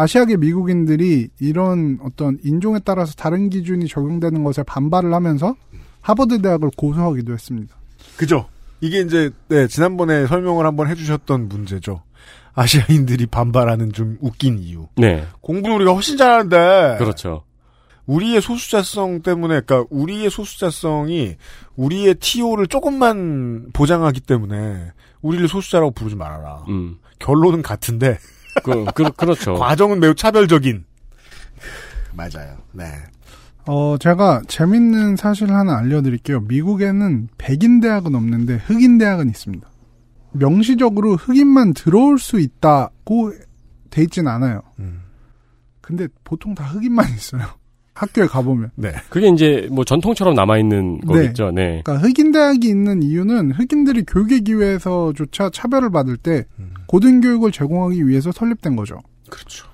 아시아계 미국인들이 이런 어떤 인종에 따라서 다른 기준이 적용되는 것에 반발을 하면서 하버드 대학을 고소하기도 했습니다. 그죠. 이게 이제 네, 지난번에 설명을 한번 해주셨던 문제죠. 아시아인들이 반발하는 좀 웃긴 이유. 네. 공부는 우리가 훨씬 잘하는데 그렇죠. 우리의 소수자성 때문에, 그러니까 우리의 소수자성이 우리의 TO를 조금만 보장하기 때문에 우리를 소수자라고 부르지 말아라. 음. 결론은 같은데 그, 그, 그렇죠. 과정은 매우 차별적인. 맞아요. 네. 어, 제가 재밌는 사실 하나 알려드릴게요. 미국에는 백인 대학은 없는데 흑인 대학은 있습니다. 명시적으로 흑인만 들어올 수 있다고 돼 있진 않아요. 음. 근데 보통 다 흑인만 있어요. *laughs* 학교에 가보면. 네. 그게 이제 뭐 전통처럼 남아있는 네. 거겠죠. 네. 그러니까 흑인 대학이 있는 이유는 흑인들이 교육의 기회에서조차 차별을 받을 때 음. 고등교육을 제공하기 위해서 설립된 거죠. 그렇죠.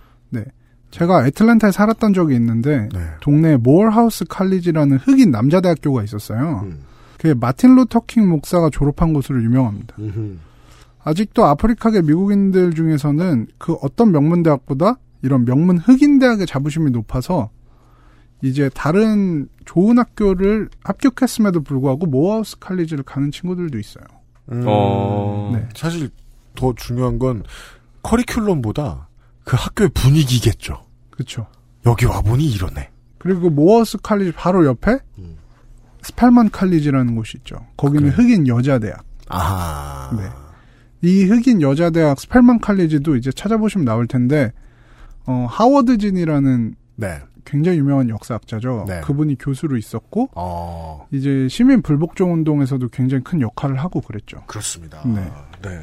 제가 애틀랜타에 살았던 적이 있는데 네. 동네에 모어하우스 칼리지라는 흑인 남자 대학교가 있었어요. 음. 그게 마틴 루터킹 목사가 졸업한 곳으로 유명합니다. 음흠. 아직도 아프리카계 미국인들 중에서는 그 어떤 명문 대학보다 이런 명문 흑인 대학의 자부심이 높아서 이제 다른 좋은 학교를 합격했음에도 불구하고 모어하우스 칼리지를 가는 친구들도 있어요. 음. 어. 네. 사실 더 중요한 건 커리큘럼보다 그 학교의 분위기겠죠. 그렇죠. 여기 와보니 이러네. 그리고 그 모어하우스 칼리지 바로 옆에 음. 스펠만 칼리지라는 곳이 있죠. 거기는 그래. 흑인 여자 대학. 아하. 네. 이 흑인 여자 대학 스펠만 칼리지도 이제 찾아보시면 나올 텐데 어 하워드 진이라는 네. 굉장히 유명한 역사학자죠. 네. 그분이 교수로 있었고 어, 이제 시민 불복종 운동에서도 굉장히 큰 역할을 하고 그랬죠. 그렇습니다. 네. 네.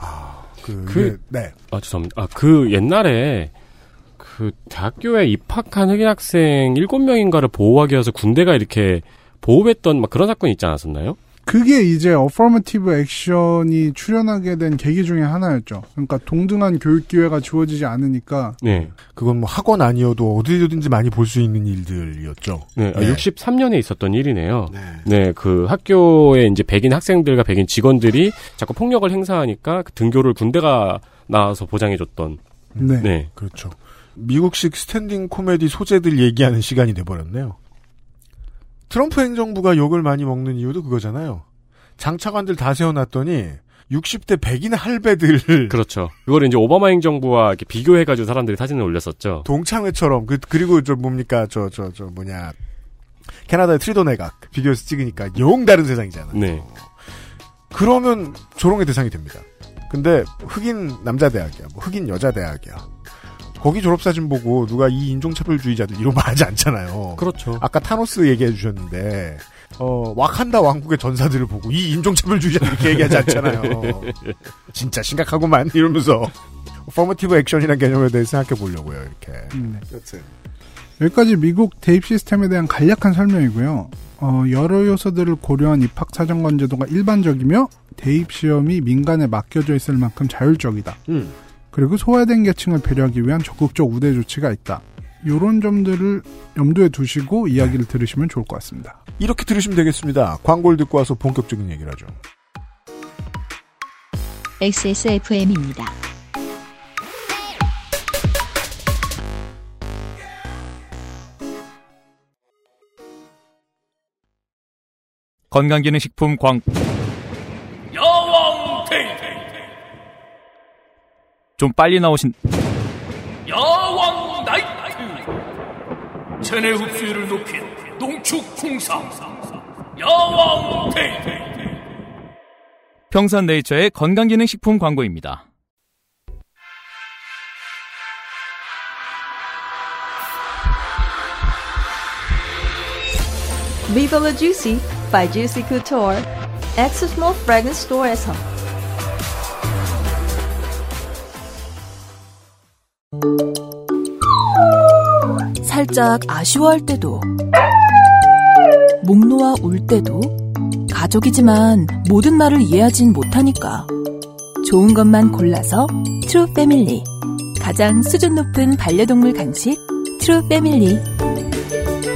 아, 그, 그- 네. 아, 죄송합니다. 아, 그 옛날에 그 대학교에 입학한 흑인 학생 7명인가를 보호하기 위해서 군대가 이렇게 보호했던 막 그런 사건이 있지 않았었나요? 그게 이제 어퍼머티브 액션이 출연하게 된 계기 중에 하나였죠. 그러니까 동등한 교육 기회가 주어지지 않으니까 네. 그건 뭐 학원 아니어도 어디든지 많이 볼 수 있는 일들이었죠. 네. 아, 네. 63년에 있었던 일이네요. 네. 네, 그 학교에 이제 백인 학생들과 백인 직원들이 자꾸 폭력을 행사하니까 그 등교를 군대가 나와서 보장해줬던. 네. 네. 그렇죠. 미국식 스탠딩 코미디 소재들 얘기하는 시간이 돼버렸네요. 트럼프 행정부가 욕을 많이 먹는 이유도 그거잖아요. 장차관들 다 세워놨더니 60대 백인 할배들 그렇죠. 이거를 이제 오바마 행정부와 이렇게 비교해가지고 사람들이 사진을 올렸었죠. 동창회처럼 그 그리고 저 뭡니까 저 저 저 뭐냐 캐나다의 트뤼도 내각 비교해서 찍으니까 영 다른 세상이잖아. 네. 그러면 조롱의 대상이 됩니다. 근데 흑인 남자 대학이야, 뭐 흑인 여자 대학이야. 거기 졸업사진 보고 누가 이 인종차별주의자들 이런 말 하지 않잖아요. 그렇죠. 아까 타노스 얘기해 주셨는데, 어, 와칸다 왕국의 전사들을 보고 이 인종차별주의자들 이렇게 얘기하지 않잖아요. *laughs* 진짜 심각하구만, 이러면서. affirmative action이라는 개념에 대해서 생각해 보려고요, 이렇게. 네. 여튼. 여기까지 미국 대입 시스템에 대한 간략한 설명이고요. 어, 여러 요소들을 고려한 입학 사정관 제도가 일반적이며 대입 시험이 민간에 맡겨져 있을 만큼 자율적이다. 음. 그리고 소외된 계층을 배려하기 위한 적극적 우대 조치가 있다. 이런 점들을 염두에 두시고 이야기를 들으시면 좋을 것 같습니다. 이렇게 들으시면 되겠습니다. 광고를 듣고 와서 본격적인 얘기를 하죠. XSFM입니다. 건강기능식품 광 야왕 테이테 좀 빨리 나오신 야왕 나이트 체내 흡수율을 높인 농축 홍삼 야왕 테이테 평산네이처의 건강기능식품 광고입니다. Viva La Juicy by Juicy Couture. Access Mall Fragrance Store에서 살짝 아쉬워할 때도, 목 놓아 울 때도, 가족이지만 모든 말을 이해하진 못하니까. 좋은 것만 골라서 트루 패밀리. 가장 수준 높은 반려동물 간식 트루 패밀리.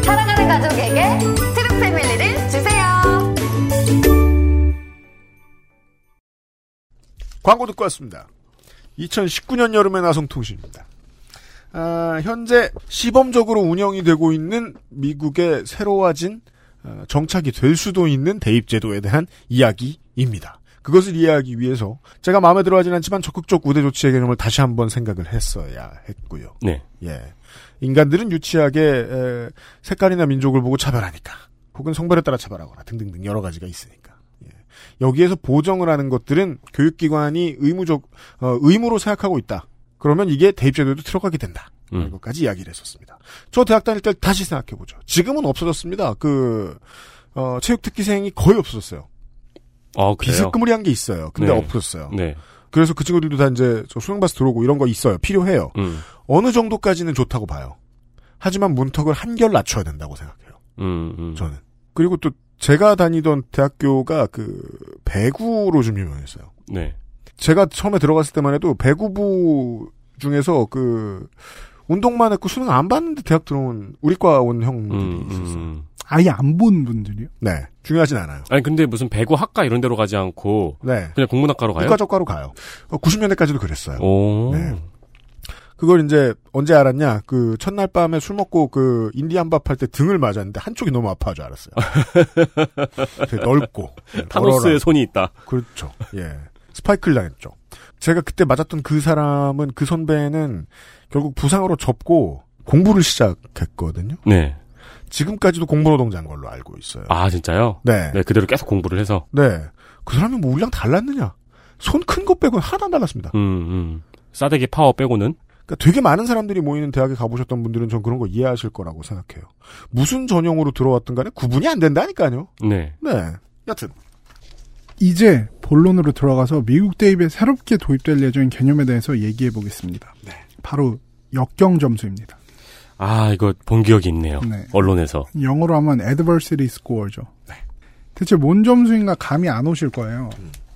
사랑하는 가족에게 트루 패밀리를 주세요. 광고 듣고 왔습니다. 2019년 여름의 나성통신입니다. 아, 현재 시범적으로 운영이 되고 있는 미국의 새로워진 어, 정착이 될 수도 있는 대입제도에 대한 이야기입니다. 그것을 이해하기 위해서 제가 마음에 들어하진 않지만 적극적 우대 조치의 개념을 다시 한번 생각을 했어야 했고요. 네. 예. 인간들은 유치하게 에, 색깔이나 민족을 보고 차별하니까 혹은 성별에 따라 차별하거나 등등등 여러 가지가 있으니까 예. 여기에서 보정을 하는 것들은 교육기관이 의무적 어, 의무로 생각하고 있다. 그러면 이게 대입제도에도 들어가게 된다. 음. 이것까지 이야기를 했었습니다. 저 대학 다닐 때 다시 생각해 보죠. 지금은 없어졌습니다. 그 어, 체육특기생이 거의 없어졌어요. 어, 그래요? 비스끄무리한 게 있어요. 근데 네. 없어졌어요. 네. 그래서 그 친구들도 다 이제 저 수능바스 들어오고 이런 거 있어요. 필요해요. 음. 어느 정도까지는 좋다고 봐요. 하지만 문턱을 한결 낮춰야 된다고 생각해요. 음, 음. 저는. 그리고 또 제가 다니던 대학교가 그 배구로 좀 유명했어요. 네. 제가 처음에 들어갔을 때만 해도 배구부 중에서 그 운동만 했고 수능 안 봤는데 대학 들어온 우리과 온 형들이 음, 있었어요. 음. 아예 안 본 분들이요? 네, 중요하진 않아요. 아니 근데 무슨 배구 학과 이런 데로 가지 않고 네, 그냥 국문학과로 가요? 이과적과로 가요. 어, 90년대까지도 그랬어요. 오. 네. 그걸 이제 언제 알았냐? 그 첫날 밤에 술 먹고 그 인디안밥 할 때 등을 맞았는데 한쪽이 너무 아파할 줄 알았어요. *laughs* 되게 넓고 타노스의 얼얼하고. 손이 있다. 그렇죠. 예. 스파이크를 당했죠. 제가 그때 맞았던 그 사람은 그 선배는 결국 부상으로 접고 공부를 시작했거든요. 네. 지금까지도 공부노동자인 걸로 알고 있어요. 아 진짜요? 네. 네 그대로 계속 공부를 해서. 네. 그 사람이 뭐 우리랑 달랐느냐? 손큰것 빼고는 하나도 안 달랐습니다. 음, 음. 싸대기 파워 빼고는. 그러니까 되게 많은 사람들이 모이는 대학에 가보셨던 분들은 전 그런 거 이해하실 거라고 생각해요. 무슨 전형으로 들어왔든 간에 구분이 안 된다니까요. 네. 네. 여튼. 이제 본론으로 들어가서 미국 대입에 새롭게 도입될 예정인 개념에 대해서 얘기해 보겠습니다. 네. 바로 역경 점수입니다. 아 이거 본 기억이 있네요. 네. 언론에서. 영어로 하면 adversity score죠. 네. 대체 뭔 점수인가 감이 안 오실 거예요.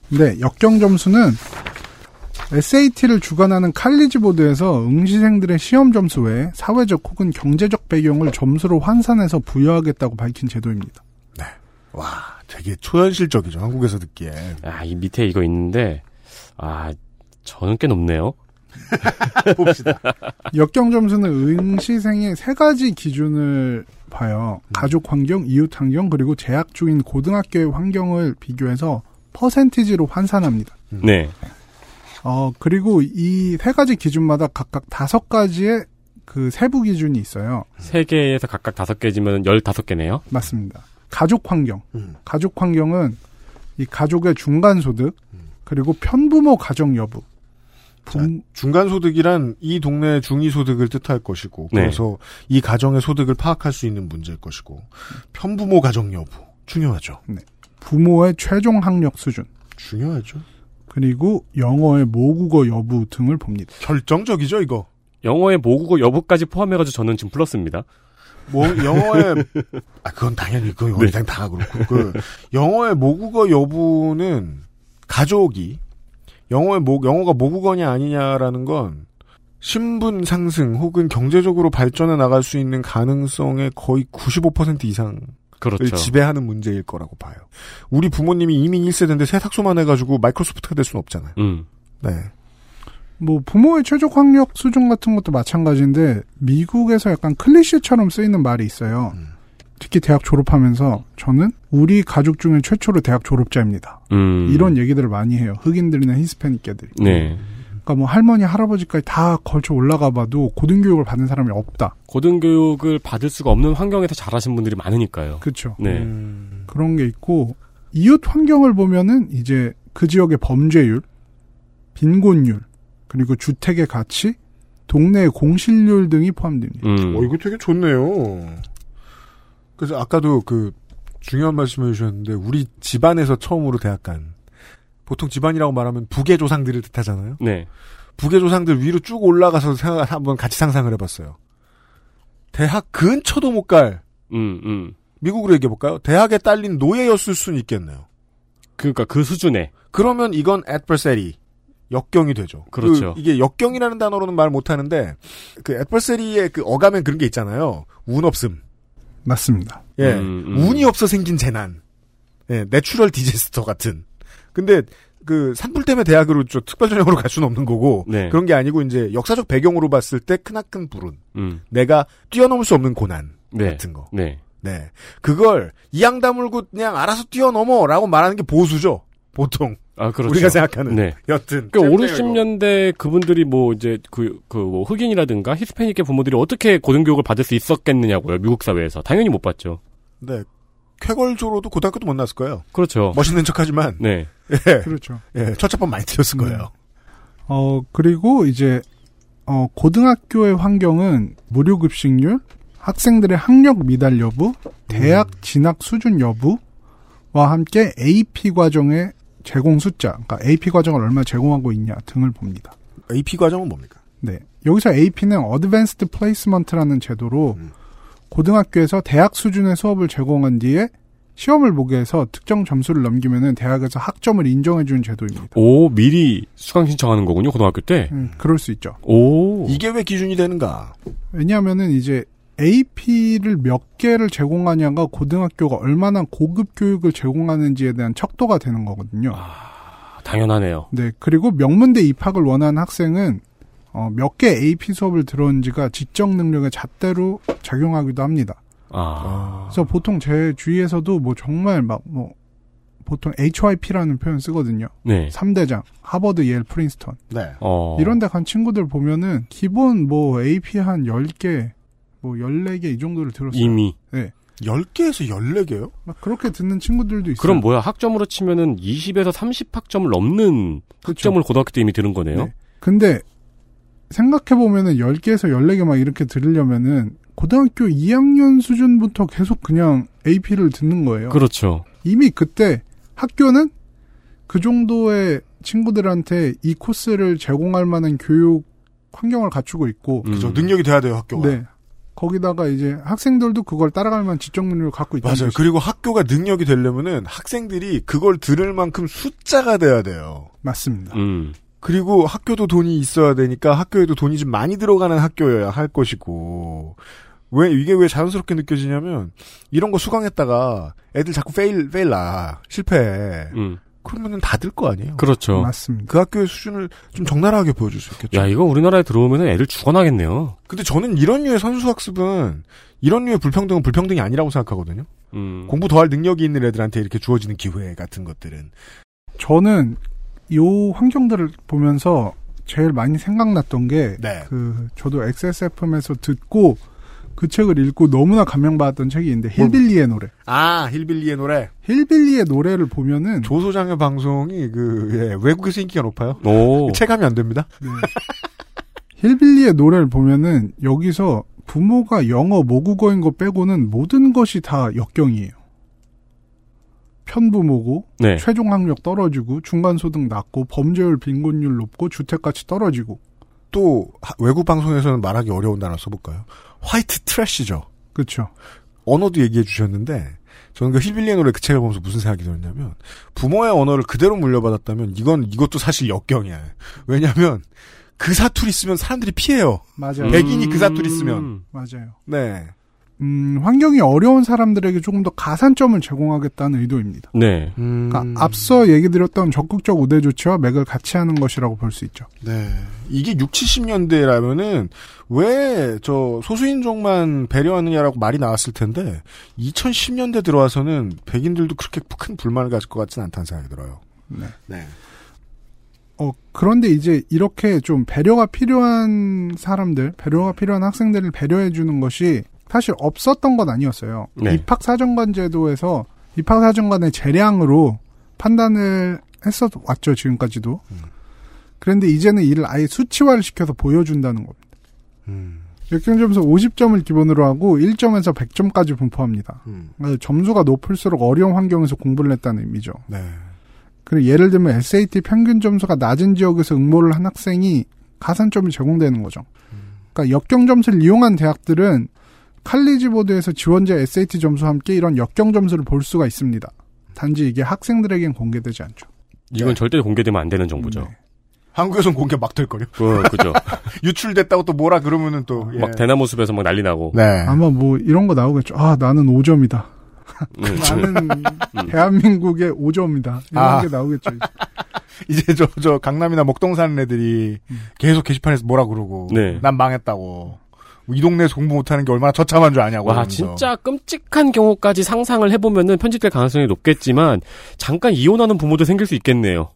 근데 역경 점수는 SAT를 주관하는 칼리지 보드에서 응시생들의 시험 점수 외에 사회적 혹은 경제적 배경을 점수로 환산해서 부여하겠다고 밝힌 제도입니다. 와, 되게 초현실적이죠. 한국에서 듣기에. 아 이 밑에 이거 있는데 아 저는 꽤 높네요. *laughs* 봅시다. 역경 점수는 응시생의 세 가지 기준을 봐요. 가족 환경, 이웃 환경, 그리고 재학 중인 고등학교의 환경을 비교해서 퍼센티지로 환산합니다. 네. 어, 그리고 이 세 가지 기준마다 각각 다섯 가지의 그 세부 기준이 있어요. 세 개에서 각각 다섯 개지면 열다섯 개네요. 맞습니다. 가족 환경. 음. 가족 환경은 이 가족의 중간 소득, 그리고 편부모 가정 여부. 부- 중간 소득이란 이 동네 중위 소득을 뜻할 것이고 네. 그래서 이 가정의 소득을 파악할 수 있는 문제일 것이고 편부모 가정 여부 중요하죠. 부모의 최종 학력 수준, 중요하죠. 그리고 영어의 모국어 여부 등을 봅니다. 결정적이죠 이거. 영어의 모국어 여부까지 포함해가지고 저는 지금 플러스입니다. 뭐 영어의 아 그건 당연히 그건 네. 영상 다 그렇고 그 영어의 모국어 여부는 가족이 영어의 모 영어가 모국어냐 아니냐라는 건 신분 상승 혹은 경제적으로 발전해 나갈 수 있는 가능성의 거의 95% 이상을 그렇죠. 지배하는 문제일 거라고 봐요. 우리 부모님이 이민 1세대인데 세탁소만 해가지고 마이크로소프트가 될 수는 없잖아요. 음. 네. 뭐 부모의 최종 학력 수준 같은 것도 마찬가지인데 미국에서 약간 클리셰처럼 쓰이는 말이 있어요. 음. 특히 대학 졸업하면서 저는 우리 가족 중에 최초로 대학 졸업자입니다. 음. 이런 얘기들을 많이 해요. 흑인들이나 히스패닉계들이. 네. 그러니까 뭐 할머니 할아버지까지 다 걸쳐 올라가 봐도 고등교육을 받은 사람이 없다. 고등교육을 받을 수가 없는 환경에서 자라신 분들이 많으니까요. 그렇죠. 네. 음. 그런 게 있고 이웃 환경을 보면은 이제 그 지역의 범죄율, 빈곤율, 그리고 주택의 가치, 동네의 공실률 등이 포함됩니다. 음. 어, 이거 되게 좋네요. 그래서 아까도 그 중요한 말씀해 주셨는데 우리 집안에서 처음으로 대학 간 보통 집안이라고 말하면 부계 조상들을 뜻하잖아요. 네. 부계 조상들 위로 쭉 올라가서 생각 한번 같이 상상을 해봤어요. 대학 근처도 못 갈 음, 음. 미국으로 얘기해 볼까요? 대학에 딸린 노예였을 수는 있겠네요. 그러니까 그 수준에. 그러면 이건 adversary 역경이 되죠. 그렇죠. 그 이게 역경이라는 단어로는 말 못하는데 그 adversity의 그 어감엔 그런 게 있잖아요. 운 없음. 맞습니다. 예, 음, 음. 운이 없어 생긴 재난. 예, natural disaster 같은. 근데 그 산불 때문에 대학으로 저 특별 전형으로 갈 수는 없는 거고 네. 그런 게 아니고 이제 역사적 배경으로 봤을 때 크나큰 불운, 음. 내가 뛰어넘을 수 없는 고난 네. 같은 거. 네. 네, 그걸 입 앙다물고 그냥 알아서 뛰어넘어라고 말하는 게 보수죠. 보통 아, 그렇죠. 우리가 생각하는. 네. 여튼 그 5, 재밌네요, 이거. 60년대 그분들이 뭐 이제 그, 그 뭐 흑인이라든가 히스패닉의 부모들이 어떻게 고등교육을 받을 수 있었겠느냐고요. 미국 사회에서. 당연히 못 받죠. 네, 쾌걸조로도 고등학교도 못 났을 거예요. 그렇죠. 멋있는 척하지만 네. 예, 그렇죠. 예, 첫째번 많이 틀렸을 거예요. 어, 그리고 이제, 어, 고등학교의 환경은 무료 급식률, 학생들의 학력 미달 여부, 대학 진학 수준 여부와 함께 AP 과정의 제공 숫자, 그러니까 AP 과정을 얼마 제공하고 있냐 등을 봅니다. AP 과정은 뭡니까? 네. 여기서 AP는 Advanced Placement라는 제도로 음. 고등학교에서 대학 수준의 수업을 제공한 뒤에 시험을 보게 해서 특정 점수를 넘기면은 대학에서 학점을 인정해주는 제도입니다. 오, 미리 수강 신청하는 거군요, 고등학교 때. 음, 그럴 수 있죠. 오. 이게 왜 기준이 되는가? 왜냐하면은 이제 AP를 몇 개를 제공하냐가 고등학교가 얼마나 고급 교육을 제공하는지에 대한 척도가 되는 거거든요. 아, 당연하네요. 네, 그리고 명문대 입학을 원하는 학생은 어, 몇 개 AP 수업을 들었는지가 지적 능력의 잣대로 작용하기도 합니다. 아. 그래서 보통 제 주위에서도 뭐 정말 막 뭐 보통 HYP라는 표현 쓰거든요. 네. 3대장, 하버드, 예일, 프린스턴. 네. 어. 이런 데 간 친구들 보면은 기본 뭐 AP 한 10개, 뭐 14개 이 정도를 들었어요. 이미. 10개에서 14개요? 막 그렇게 듣는 친구들도 있어요. 그럼 뭐야, 학점으로 치면은 20에서 30학점을 넘는 그쵸. 학점을 고등학교 때 이미 들은 거네요? 네. 근데 생각해보면은 10개에서 14개 막 이렇게 들으려면은 고등학교 2학년 수준부터 계속 그냥 AP를 듣는 거예요. 그렇죠. 이미 그때 학교는 그 정도의 친구들한테 이 코스를 제공할 만한 교육 환경을 갖추고 있고, 음. 그죠. 능력이 돼야 돼요, 학교가. 네. 거기다가 이제 학생들도 그걸 따라갈 만한 지적 능력을 갖고 있다는 맞아요. 거죠. 그리고 학교가 능력이 되려면은 학생들이 그걸 들을 만큼 숫자가 돼야 돼요. 맞습니다. 음. 그리고 학교도 돈이 있어야 되니까 학교에도 돈이 좀 많이 들어가는 학교여야 할 것이고 왜 이게 왜 자연스럽게 느껴지냐면 이런 거 수강했다가 애들 자꾸 페일 페일 나 실패해 음. 그러면은 다 들 거 아니에요. 그렇죠. 맞습니다. 그 학교의 수준을 좀 적나라하게 보여줄 수 있겠죠. 야, 이거 우리나라에 들어오면 애들 죽어나겠네요. 근데 저는 이런 류의 선수 학습은 이런 류의 불평등은 불평등이 아니라고 생각하거든요. 음. 공부 더 할 능력이 있는 애들한테 이렇게 주어지는 기회 같은 것들은. 저는 요 환경들을 보면서 제일 많이 생각났던 게, 네. 그, 저도 XSFM에서 듣고 그 책을 읽고 너무나 감명받았던 책이 있는데, 힐빌리의 노래. 아, 힐빌리의 노래. 힐빌리의 노래를 보면은, 조소장의 방송이 그, 예, 외국에서 인기가 높아요. 오. 체감이 안 됩니다. 네. 힐빌리의 노래를 보면은, 여기서 부모가 영어 모국어인 거 빼고는 모든 것이 다 역경이에요. 편부모고, 네. 최종 학력 떨어지고, 중간 소득 낮고, 범죄율 빈곤율 높고, 주택가치 떨어지고. 또, 하- 외국 방송에서는 말하기 어려운 단어 써볼까요? 화이트 트래쉬죠. 그쵸. 언어도 얘기해 주셨는데, 저는 그 힐빌리의 노래 그 책을 보면서 무슨 생각이 들었냐면, 부모의 언어를 그대로 물려받았다면, 이건, 이것도 사실 역경이야. 왜냐면, 그 사투리 쓰면 사람들이 피해요. 맞아요. 백인이 그 사투리 쓰면. 맞아요. 네. 음, 환경이 어려운 사람들에게 조금 더 가산점을 제공하겠다는 의도입니다. 네. 그러니까 앞서 얘기 드렸던 적극적 우대 조치와 맥을 같이 하는 것이라고 볼 수 있죠. 네. 이게 6, 70년대라면은 왜 저 소수인종만 배려하느냐라고 말이 나왔을 텐데 2010년대 들어와서는 백인들도 그렇게 큰 불만을 가질 것 같지는 않다는 생각이 들어요. 네. 네. 어, 그런데 이제 이렇게 좀 배려가 필요한 사람들, 배려가 필요한 학생들을 배려해주는 것이 사실 없었던 건 아니었어요. 네. 입학사정관 제도에서 입학사정관의 재량으로 판단을 했어 왔죠, 지금까지도. 그런데 이제는 이를 아예 수치화를 시켜서 보여준다는 겁니다. 음. 역경점수 50점을 기본으로 하고 1점에서 100점까지 분포합니다. 음. 그러니까 점수가 높을수록 어려운 환경에서 공부를 했다는 의미죠. 네. 그리고 예를 들면 SAT 평균 점수가 낮은 지역에서 응모를 한 학생이 가산점이 제공되는 거죠. 그러니까 역경 점수를 이용한 대학들은 칼리지 보드에서 지원자 SAT 점수와 함께 이런 역경 점수를 볼 수가 있습니다. 단지 이게 학생들에겐 공개되지 않죠. 이건 절대 공개되면 안 되는 정보죠. 네. 한국에선 공개 막 될 거요. 그, 그죠. *laughs* 유출됐다고 또 뭐라 그러면은 또 예. 막 대나무 숲에서 막 난리 나고. 네. 아마 뭐 이런 거 나오겠죠. 아 나는 5점이다. 음. 나는 대한민국의 5점이다. 이런 아. 게 나오겠죠. 이제. *laughs* 이제 저 저 강남이나 목동 사는 애들이 계속 게시판에서 뭐라 그러고 네. 난 망했다고. 뭐이 동네에서 공부 못하는 게 얼마나 처참한 줄 아냐고. 와. 진짜 끔찍한 경우까지 상상을 해보면은 편집될 가능성이 높겠지만, 잠깐 이혼하는 부모도 생길 수 있겠네요.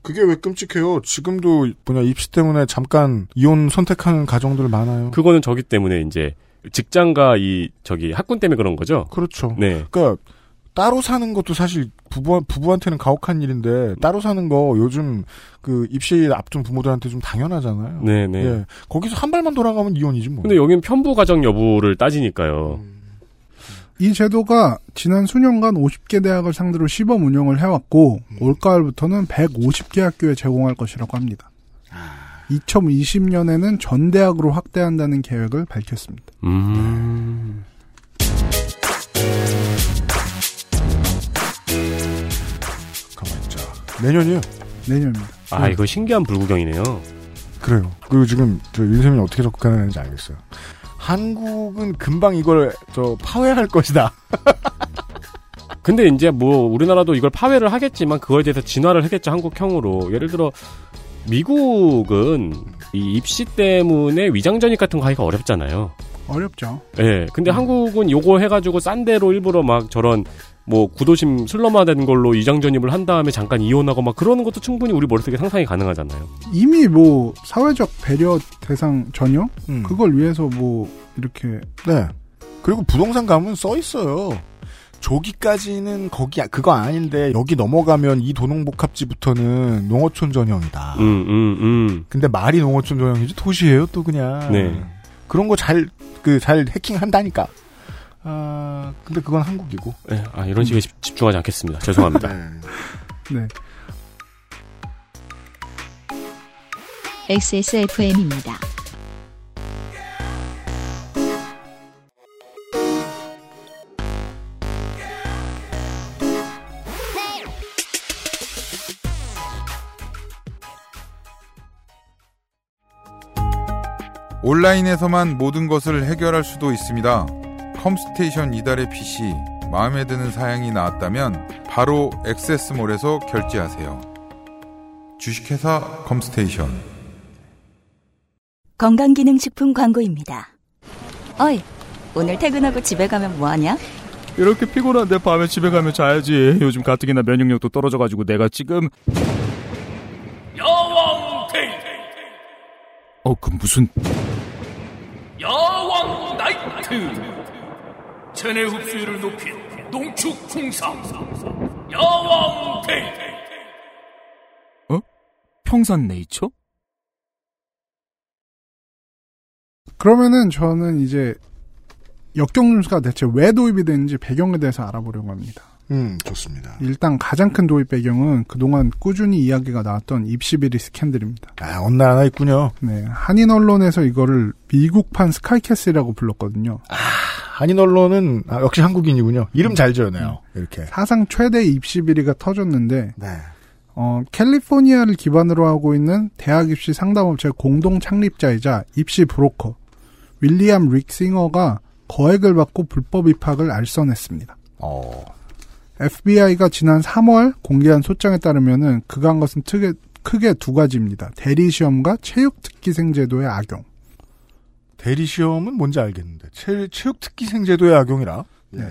그게 왜 끔찍해요? 지금도 뭐냐 입시 때문에 잠깐 이혼 선택하는 가정들 많아요. 그거는 저기 때문에 이제, 직장과 이, 저기, 학군 때문에 그런 거죠? 그렇죠. 네. 그러니까 따로 사는 것도 사실 부부 부부한테는 가혹한 일인데 따로 사는 거 요즘 그 입시 앞둔 부모들한테 좀 당연하잖아요. 네네. 예. 거기서 한 발만 돌아가면 이혼이지 뭐. 근데 여긴 편부 가정 여부를 따지니까요. 이 제도가 지난 수년간 50개 대학을 상대로 시범 운영을 해왔고 올가을부터는 150개 학교에 제공할 것이라고 합니다. 2020년에는 전 대학으로 확대한다는 계획을 밝혔습니다. 음. 가 내년이에요. 내년입니다. 아, 이거 신기한 불구경이네요. 그래요. 그리고 지금 저 윤세민이 어떻게 접근하는지 알겠어요. 한국은 금방 이걸 저 파회할 것이다. *laughs* 근데 이제 뭐 우리나라도 이걸 파회를 하겠지만 그거에 대해서 진화를 하겠죠 한국형으로 예를 들어 미국은 이 입시 때문에 위장 전입 같은 거 하기가 어렵잖아요. 어렵죠. 예. 근데 한국은 요거 해가지고 싼 데로 일부러 막 저런 뭐 구도심 슬럼화된 걸로 위장 전입을 한 다음에 잠깐 이혼하고 막 그러는 것도 충분히 우리 머릿속에 상상이 가능하잖아요. 이미 뭐 사회적 배려 대상 전형 음. 그걸 위해서 뭐 이렇게 네. 그리고 부동산 가면 써 있어요. 조기까지는 거기 그거 아닌데 여기 넘어가면 이 도농복합지부터는 농어촌 전형이다. 음, 음, 음. 근데 말이 농어촌 전형이지 도시예요 또 그냥. 네. 그런 거 잘 그잘 해킹한다니까. 아 근데 그건 한국이고. 예, 아, 이런 식에 집- 집중하지 않겠습니다. 죄송합니다. 네. XSFM입니다. 온라인에서만 모든 것을 해결할 수도 있습니다. 컴스테이션 이달의 PC, 마음에 드는 사양이 나왔다면 바로 액세스몰에서 결제하세요. 주식회사 컴스테이션 건강기능식품 광고입니다. 어이, 오늘 퇴근하고 집에 가면 뭐하냐? 이렇게 피곤한데 밤에 집에 가면 자야지. 요즘 가뜩이나 면역력도 떨어져가지고 내가 지금 야왕 테이테 어그 무슨 야왕 나이트 체내 흡수율을 높인 농축 홍삼 야왕 테이테 어? 평산 네이처? 그러면은 저는 이제 역경뉴스가 대체 왜 도입이 됐는지 배경에 대해서 알아보려고 합니다. 음, 좋습니다. 일단 가장 큰 도입 배경은 그동안 꾸준히 이야기가 나왔던 입시비리 스캔들입니다. 아, 어느 하나 있군요. 네, 한인 언론에서 이거를 미국판 스카이캐슬이라고 불렀거든요. 한인 언론은 아, 역시 한국인이군요. 이름 잘 지어내요. 이렇게. 사상 최대 입시 비리가 터졌는데 네. 어, 캘리포니아를 기반으로 하고 있는 대학 입시 상담업체 공동 창립자이자 입시 브로커 윌리엄 릭싱어가 거액을 받고 불법 입학을 알선했습니다. 어. FBI가 지난 3월 공개한 소장에 따르면은 한 것은 크게, 크게 두 가지입니다. 대리 시험과 체육 특기생 제도의 악용. 대리시험은 뭔지 알겠는데 체, 체육특기생 제도의 악용이라. 네.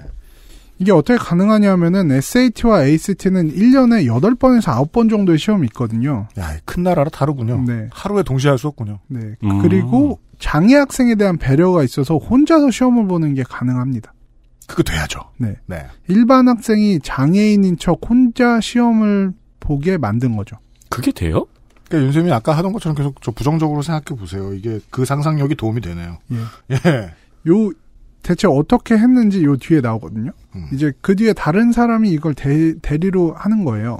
이게 어떻게 가능하냐면은 SAT와 ACT는 1년에 8번에서 9번 정도의 시험이 있거든요. 야, 큰 나라라 다르군요. 네. 하루에 동시에 할 수 없군요. 네. 음. 그리고 장애 학생에 대한 배려가 있어서 혼자서 시험을 보는 게 가능합니다. 그거 돼야죠. 네. 네. 일반 학생이 장애인인 척 혼자 시험을 보게 만든 거죠. 그게 돼요? 그러니까 윤세민이 아까 하던 것처럼 계속 저 부정적으로 생각해 보세요. 이게 그 상상력이 도움이 되네요. 예. 예. 요 대체 어떻게 했는지 요 뒤에 나오거든요. 음. 이제 그 뒤에 다른 사람이 이걸 대, 대리로 하는 거예요.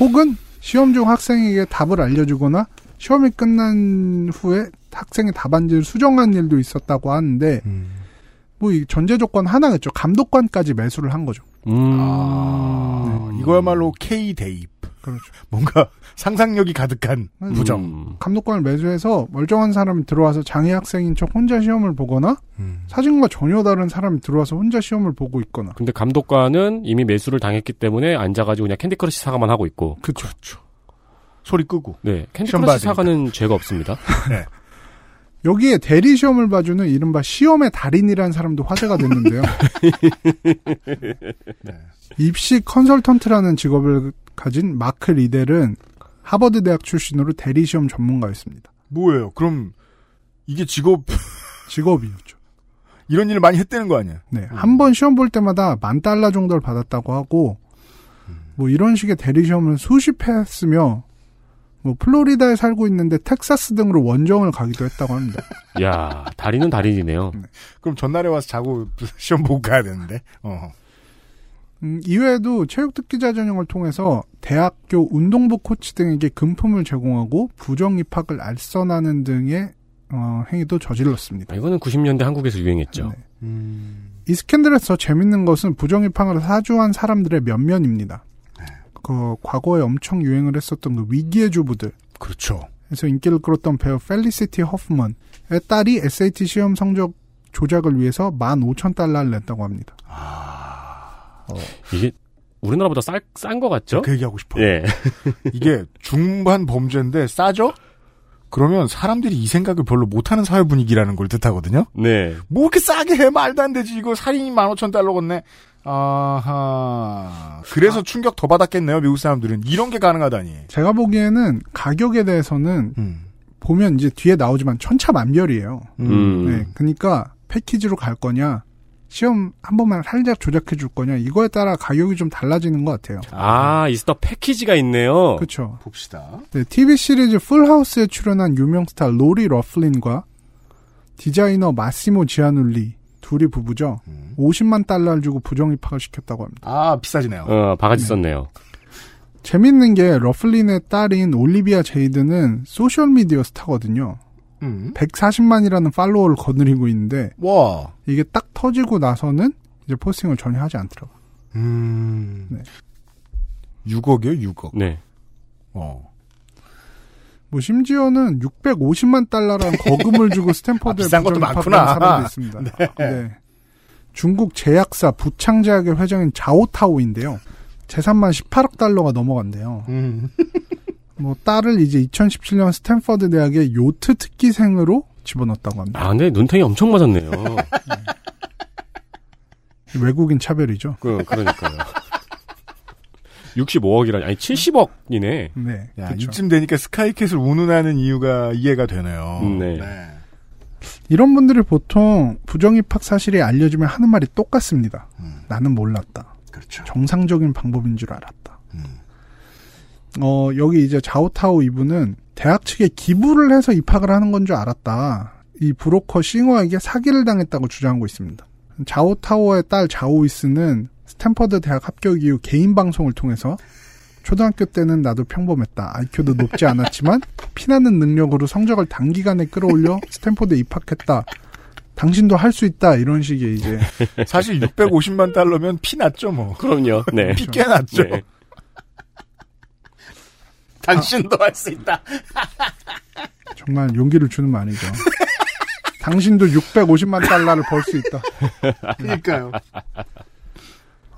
혹은 시험 중 학생에게 답을 알려주거나 시험이 끝난 후에 학생의 답안지를 수정한 일도 있었다고 하는데 음. 뭐이 전제 조건 하나겠죠. 감독관까지 매수를 한 거죠. 음. 아, 이거야말로 K 대입. 그렇죠. 뭔가 상상력이 가득한 음. 부정. 음. 감독관을 매수해서 멀쩡한 사람이 들어와서 장애 학생인 척 혼자 시험을 보거나 음. 사진과 전혀 다른 사람이 들어와서 혼자 시험을 보고 있거나 근데 감독관은 이미 매수를 당했기 때문에 앉아가지고 그냥 Candy Crush Saga만 하고 있고. 그렇죠. 소리 끄고. 네, Candy Crush Saga는 죄가 없습니다. *laughs* 여기에 대리 시험을 봐주는 이른바 시험의 달인이라는 사람도 화제가 됐는데요. *laughs* 입시 컨설턴트라는 직업을 가진 마크 리델은 하버드 대학 출신으로 대리 시험 전문가였습니다. 뭐예요? 그럼 이게 직업 *laughs* 직업이었죠. 이런 일을 많이 했다는 거 아니야? 네, 한번 시험 볼 때마다 만 달러 정도를 받았다고 하고 뭐 이런 식의 대리 시험을 수십 회 했으며 뭐 플로리다에 살고 있는데 텍사스 등으로 원정을 가기도 했다고 합니다. 야, 달인은 달인이네요. 그럼 전날에 와서 자고 시험 보고 가야 되는데. 어. 음, 이외에도 체육특기자 전형을 통해서 대학교 운동부 코치 등에게 금품을 제공하고 부정 입학을 알선하는 등의 어, 행위도 저질렀습니다. 아, 이거는 90년대 한국에서 유행했죠. 네. 이 스캔들에서 재밌는 것은 부정 입학을 사주한 사람들의 면면입니다. 그 과거에 엄청 유행을 했었던 그 위기의 주부들. 그렇죠. 그래서 인기를 끌었던 배우 펠리시티 허프먼의 딸이 SAT 시험 성적 조작을 위해서 15,000달러를 냈다고 합니다. 이게 우리나라보다 쌀, 싼것 같죠? 그 얘기하고 싶어요. 예. *laughs* 이게 중한 범죄인데 싸죠? 그러면 사람들이 이 생각을 별로 못하는 사회 분위기라는 걸 뜻하거든요. 네. 뭐 이렇게 싸게 해 말도 안 되지 이거 살인이 15,000달러겠네. 아하. 그래서 충격 더 받았겠네요 미국 사람들은 이런 게 가능하다니. 제가 보기에는 가격에 대해서는 음. 보면 이제 뒤에 나오지만 천차만별이에요. 음. 네, 그러니까 패키지로 갈 거냐, 시험 한 번만 살짝 조작해 줄 거냐 이거에 따라 가격이 좀 달라지는 것 같아요. 아, 이것도 패키지가 있네요. 그렇죠. 봅시다. 네, TV 시리즈 Full House에 출연한 유명 스타 로리 러플린과 디자이너 마시모 지아눌리 둘이 부부죠. 50만 달러를 주고 부정 입학을 시켰다고 합니다. 아 비싸지네요. 어, 바가지 썼네요. 재밌는 게 러플린의 딸인 올리비아 제이드는 소셜 미디어 스타거든요. 음. 140만이라는 팔로워를 거느리고 있는데 와. 이게 딱 터지고 나서는 이제 포스팅을 전혀 하지 않더라고요. 음. 네. 6억이요 6억. 네. 어. 뭐 심지어는 650만 달러라는 거금을 주고 스탠퍼드에 아, 비싼 것도 많구나. 사람도 있습니다. 네. 네. 중국 제약사 부창제약의 회장인 자오타오인데요. 재산만 18억 달러가 넘어간대요. 음. 뭐 딸을 이제 2017년 스탠퍼드 대학의 요트 특기생으로 집어넣었다고 합니다. 아, 근데 눈탱이 엄청 맞았네요. *laughs* 외국인 차별이죠. 그, 그러니까요. 65억이라니, 아니, 70억이네. 네. 야, 그쵸. 이쯤 되니까 스카이캣을 운운하는 이유가 이해가 되네요. 네. 이런 분들이 보통 부정입학 사실이 알려지면 하는 말이 똑같습니다. 나는 몰랐다. 그렇죠. 정상적인 방법인 줄 알았다. 어, 여기 이제 자오타오 이분은 대학 측에 기부를 해서 입학을 하는 건 줄 알았다. 이 브로커 싱어에게 사기를 당했다고 주장하고 있습니다. 자오타오의 딸 자오이스는 스탠퍼드 대학 합격 이후 개인 방송을 통해서 초등학교 때는 나도 평범했다. IQ도 높지 않았지만 피나는 능력으로 성적을 단기간에 끌어올려 스탠퍼드에 입학했다. 당신도 할 수 있다. 이런 식의 이제 사실 650만 달러면 피 났죠, 뭐. 그럼요. 네. 피꽤 났죠. 네. 당신도 할수 있다. *laughs* 정말 용기를 주는 말이죠. 당신도 650만 달러를 벌 수 있다. *laughs* 그러니까요.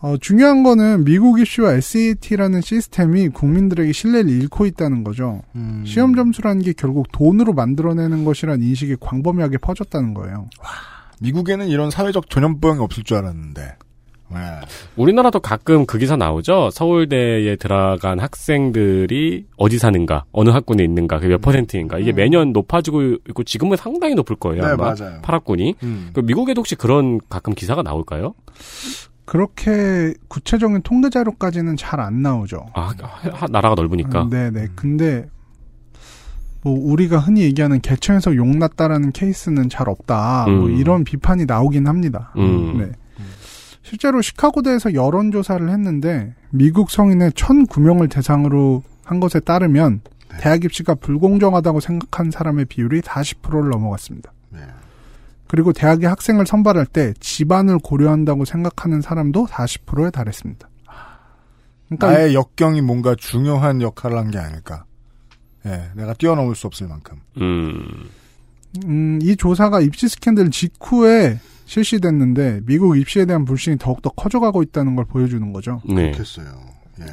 어, 중요한 거는 미국 입시와 SAT라는 시스템이 국민들에게 신뢰를 잃고 있다는 거죠. 음. 시험 점수라는 게 결국 돈으로 만들어내는 것이란 인식이 광범위하게 퍼졌다는 거예요. 미국에는 이런 사회적 전염병이 없을 줄 알았는데. 네. 우리나라도 가끔 그 기사 나오죠. 서울대에 들어간 학생들이 어디 사는가, 어느 학군에 있는가, 그게 몇 퍼센트인가. 이게 매년 높아지고 있고 지금은 상당히 높을 거예요. 네, 아마 맞아요. 8학군이. 음. 그 미국에도 혹시 그런 가끔 기사가 나올까요? 그렇게 구체적인 통계 자료까지는 잘 안 나오죠. 아, 하- 나라가 넓으니까. 음, 네네. 근데 뭐 우리가 흔히 얘기하는 개천에서 용났다라는 케이스는 잘 없다. 뭐 음. 이런 비판이 나오긴 합니다. 음. 네. 실제로 시카고대에서 여론조사를 했는데 미국 성인의 1,009명을 대상으로 한 것에 따르면 대학 입시가 불공정하다고 생각한 사람의 비율이 40%를 넘어갔습니다. 그리고 대학의 학생을 선발할 때 집안을 고려한다고 생각하는 사람도 40%에 달했습니다. 그러니까 나의 역경이 뭔가 중요한 역할을 한 게 아닐까. 예, 내가 뛰어넘을 수 없을 만큼. 음. 음, 이 조사가 입시 스캔들 직후에 실시됐는데 미국 입시에 대한 불신이 더욱더 커져가고 있다는 걸 보여주는 거죠. 네. 그렇겠어요. 예.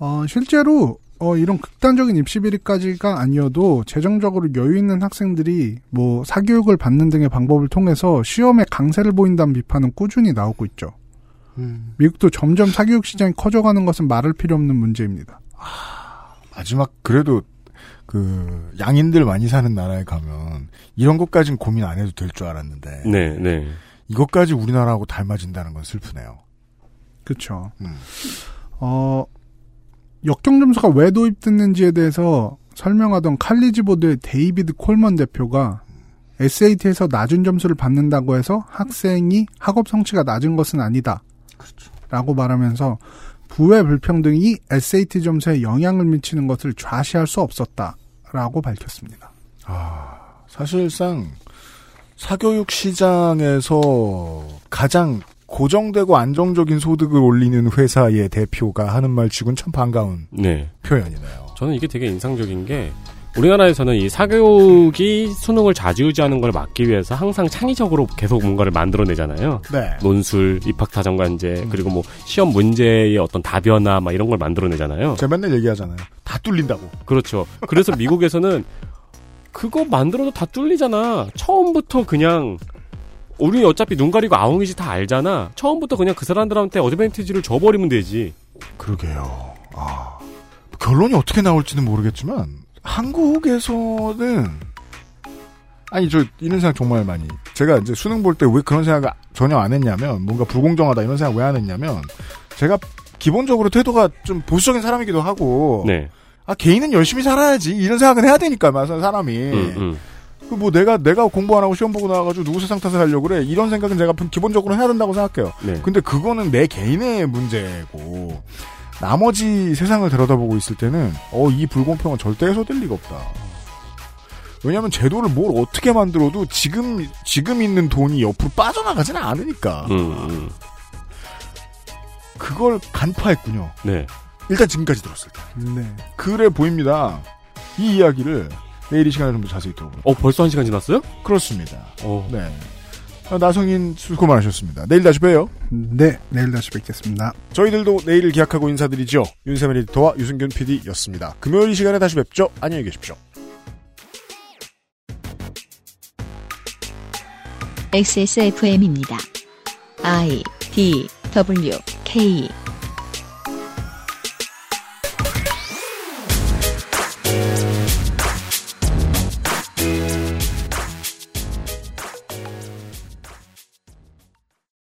어, 실제로 어, 이런 극단적인 입시 비리까지가 아니어도 재정적으로 여유 있는 학생들이 뭐 사교육을 받는 등의 방법을 통해서 시험에 강세를 보인다는 비판은 꾸준히 나오고 있죠. 음. 미국도 점점 사교육 시장이 커져가는 것은 말할 필요 없는 문제입니다. 마지막 그래도 그 양인들 많이 사는 나라에 가면 이런 것까진 고민 안 해도 될 줄 알았는데 네, 네. 이것까지 우리나라하고 닮아진다는 건 슬프네요. 그렇죠. 음. 어, 역경 점수가 왜 도입됐는지에 대해서 설명하던 칼리지보드의 데이비드 콜먼 대표가 SAT에서 낮은 점수를 받는다고 해서 학생이 학업 성취가 낮은 것은 아니다. 라고 말하면서 부의 불평등이 SAT 점수에 영향을 미치는 것을 좌시할 수 없었다. 라고 밝혔습니다. 사실상 사교육 시장에서 가장 고정되고 안정적인 소득을 올리는 회사의 대표가 하는 말 치곤 참 반가운 네. 표현이네요. 저는 이게 되게 인상적인 게 우리나라에서는 이 사교육이 수능을 좌지우지하는 걸 막기 위해서 항상 창의적으로 계속 뭔가를 만들어내잖아요. 네. 논술, 입학사정관제, 그리고 뭐 시험 문제의 어떤 답변화 막 이런 걸 만들어내잖아요. 제가 맨날 얘기하잖아요. 다 뚫린다고. 그렇죠. 그래서 미국에서는 그거 만들어도 다 뚫리잖아. 처음부터 그냥 우리 어차피 눈 가리고 아웅이지 다 알잖아. 처음부터 그냥 그 사람들한테 어드밴티지를 줘버리면 되지. 그러게요. 아, 결론이 어떻게 나올지는 모르겠지만 한국에서는 아니 저 이런 생각 정말 많이 제가 이제 수능 볼 때 왜 그런 생각을 전혀 안 했냐면 뭔가 불공정하다 이런 생각 왜 안 했냐면 제가 기본적으로 태도가 좀 보수적인 사람이기도 하고 네. 아 개인은 열심히 살아야지 이런 생각은 해야 되니까 맞아 사람이 음, 음. 그뭐 내가 내가 공부 안 하고 시험 보고 나와가지고 누구 세상 탓을 하려고 그래 이런 생각은 제가 기본적으로 해야 된다고 생각해요. 네. 근데 그거는 내 개인의 문제고 나머지 세상을 들여다보고 있을 때는 어 이 불공평은 절대 해소될 리가 없다. 왜냐하면 제도를 뭘 어떻게 만들어도 지금 지금 있는 돈이 옆으로 빠져나가지는 않으니까 음, 음. 그걸 간파했군요. 네. 일단 지금까지 들었을 때 네. 그래 보입니다. 이 이야기를 내일 이 시간에 좀 더 자세히 들어보도록 어, 벌써 한 시간 지났어요? 그렇습니다. 어. 네. 어, 나성인 수고 많으셨습니다. 내일 다시 봬요. 네, 내일 다시 뵙겠습니다. 저희들도 내일을 기약하고 인사드리죠. 윤세민 에디터와 유승균 PD였습니다. 금요일 이 시간에 다시 뵙죠. 안녕히 계십시오. XSFM입니다. I D W K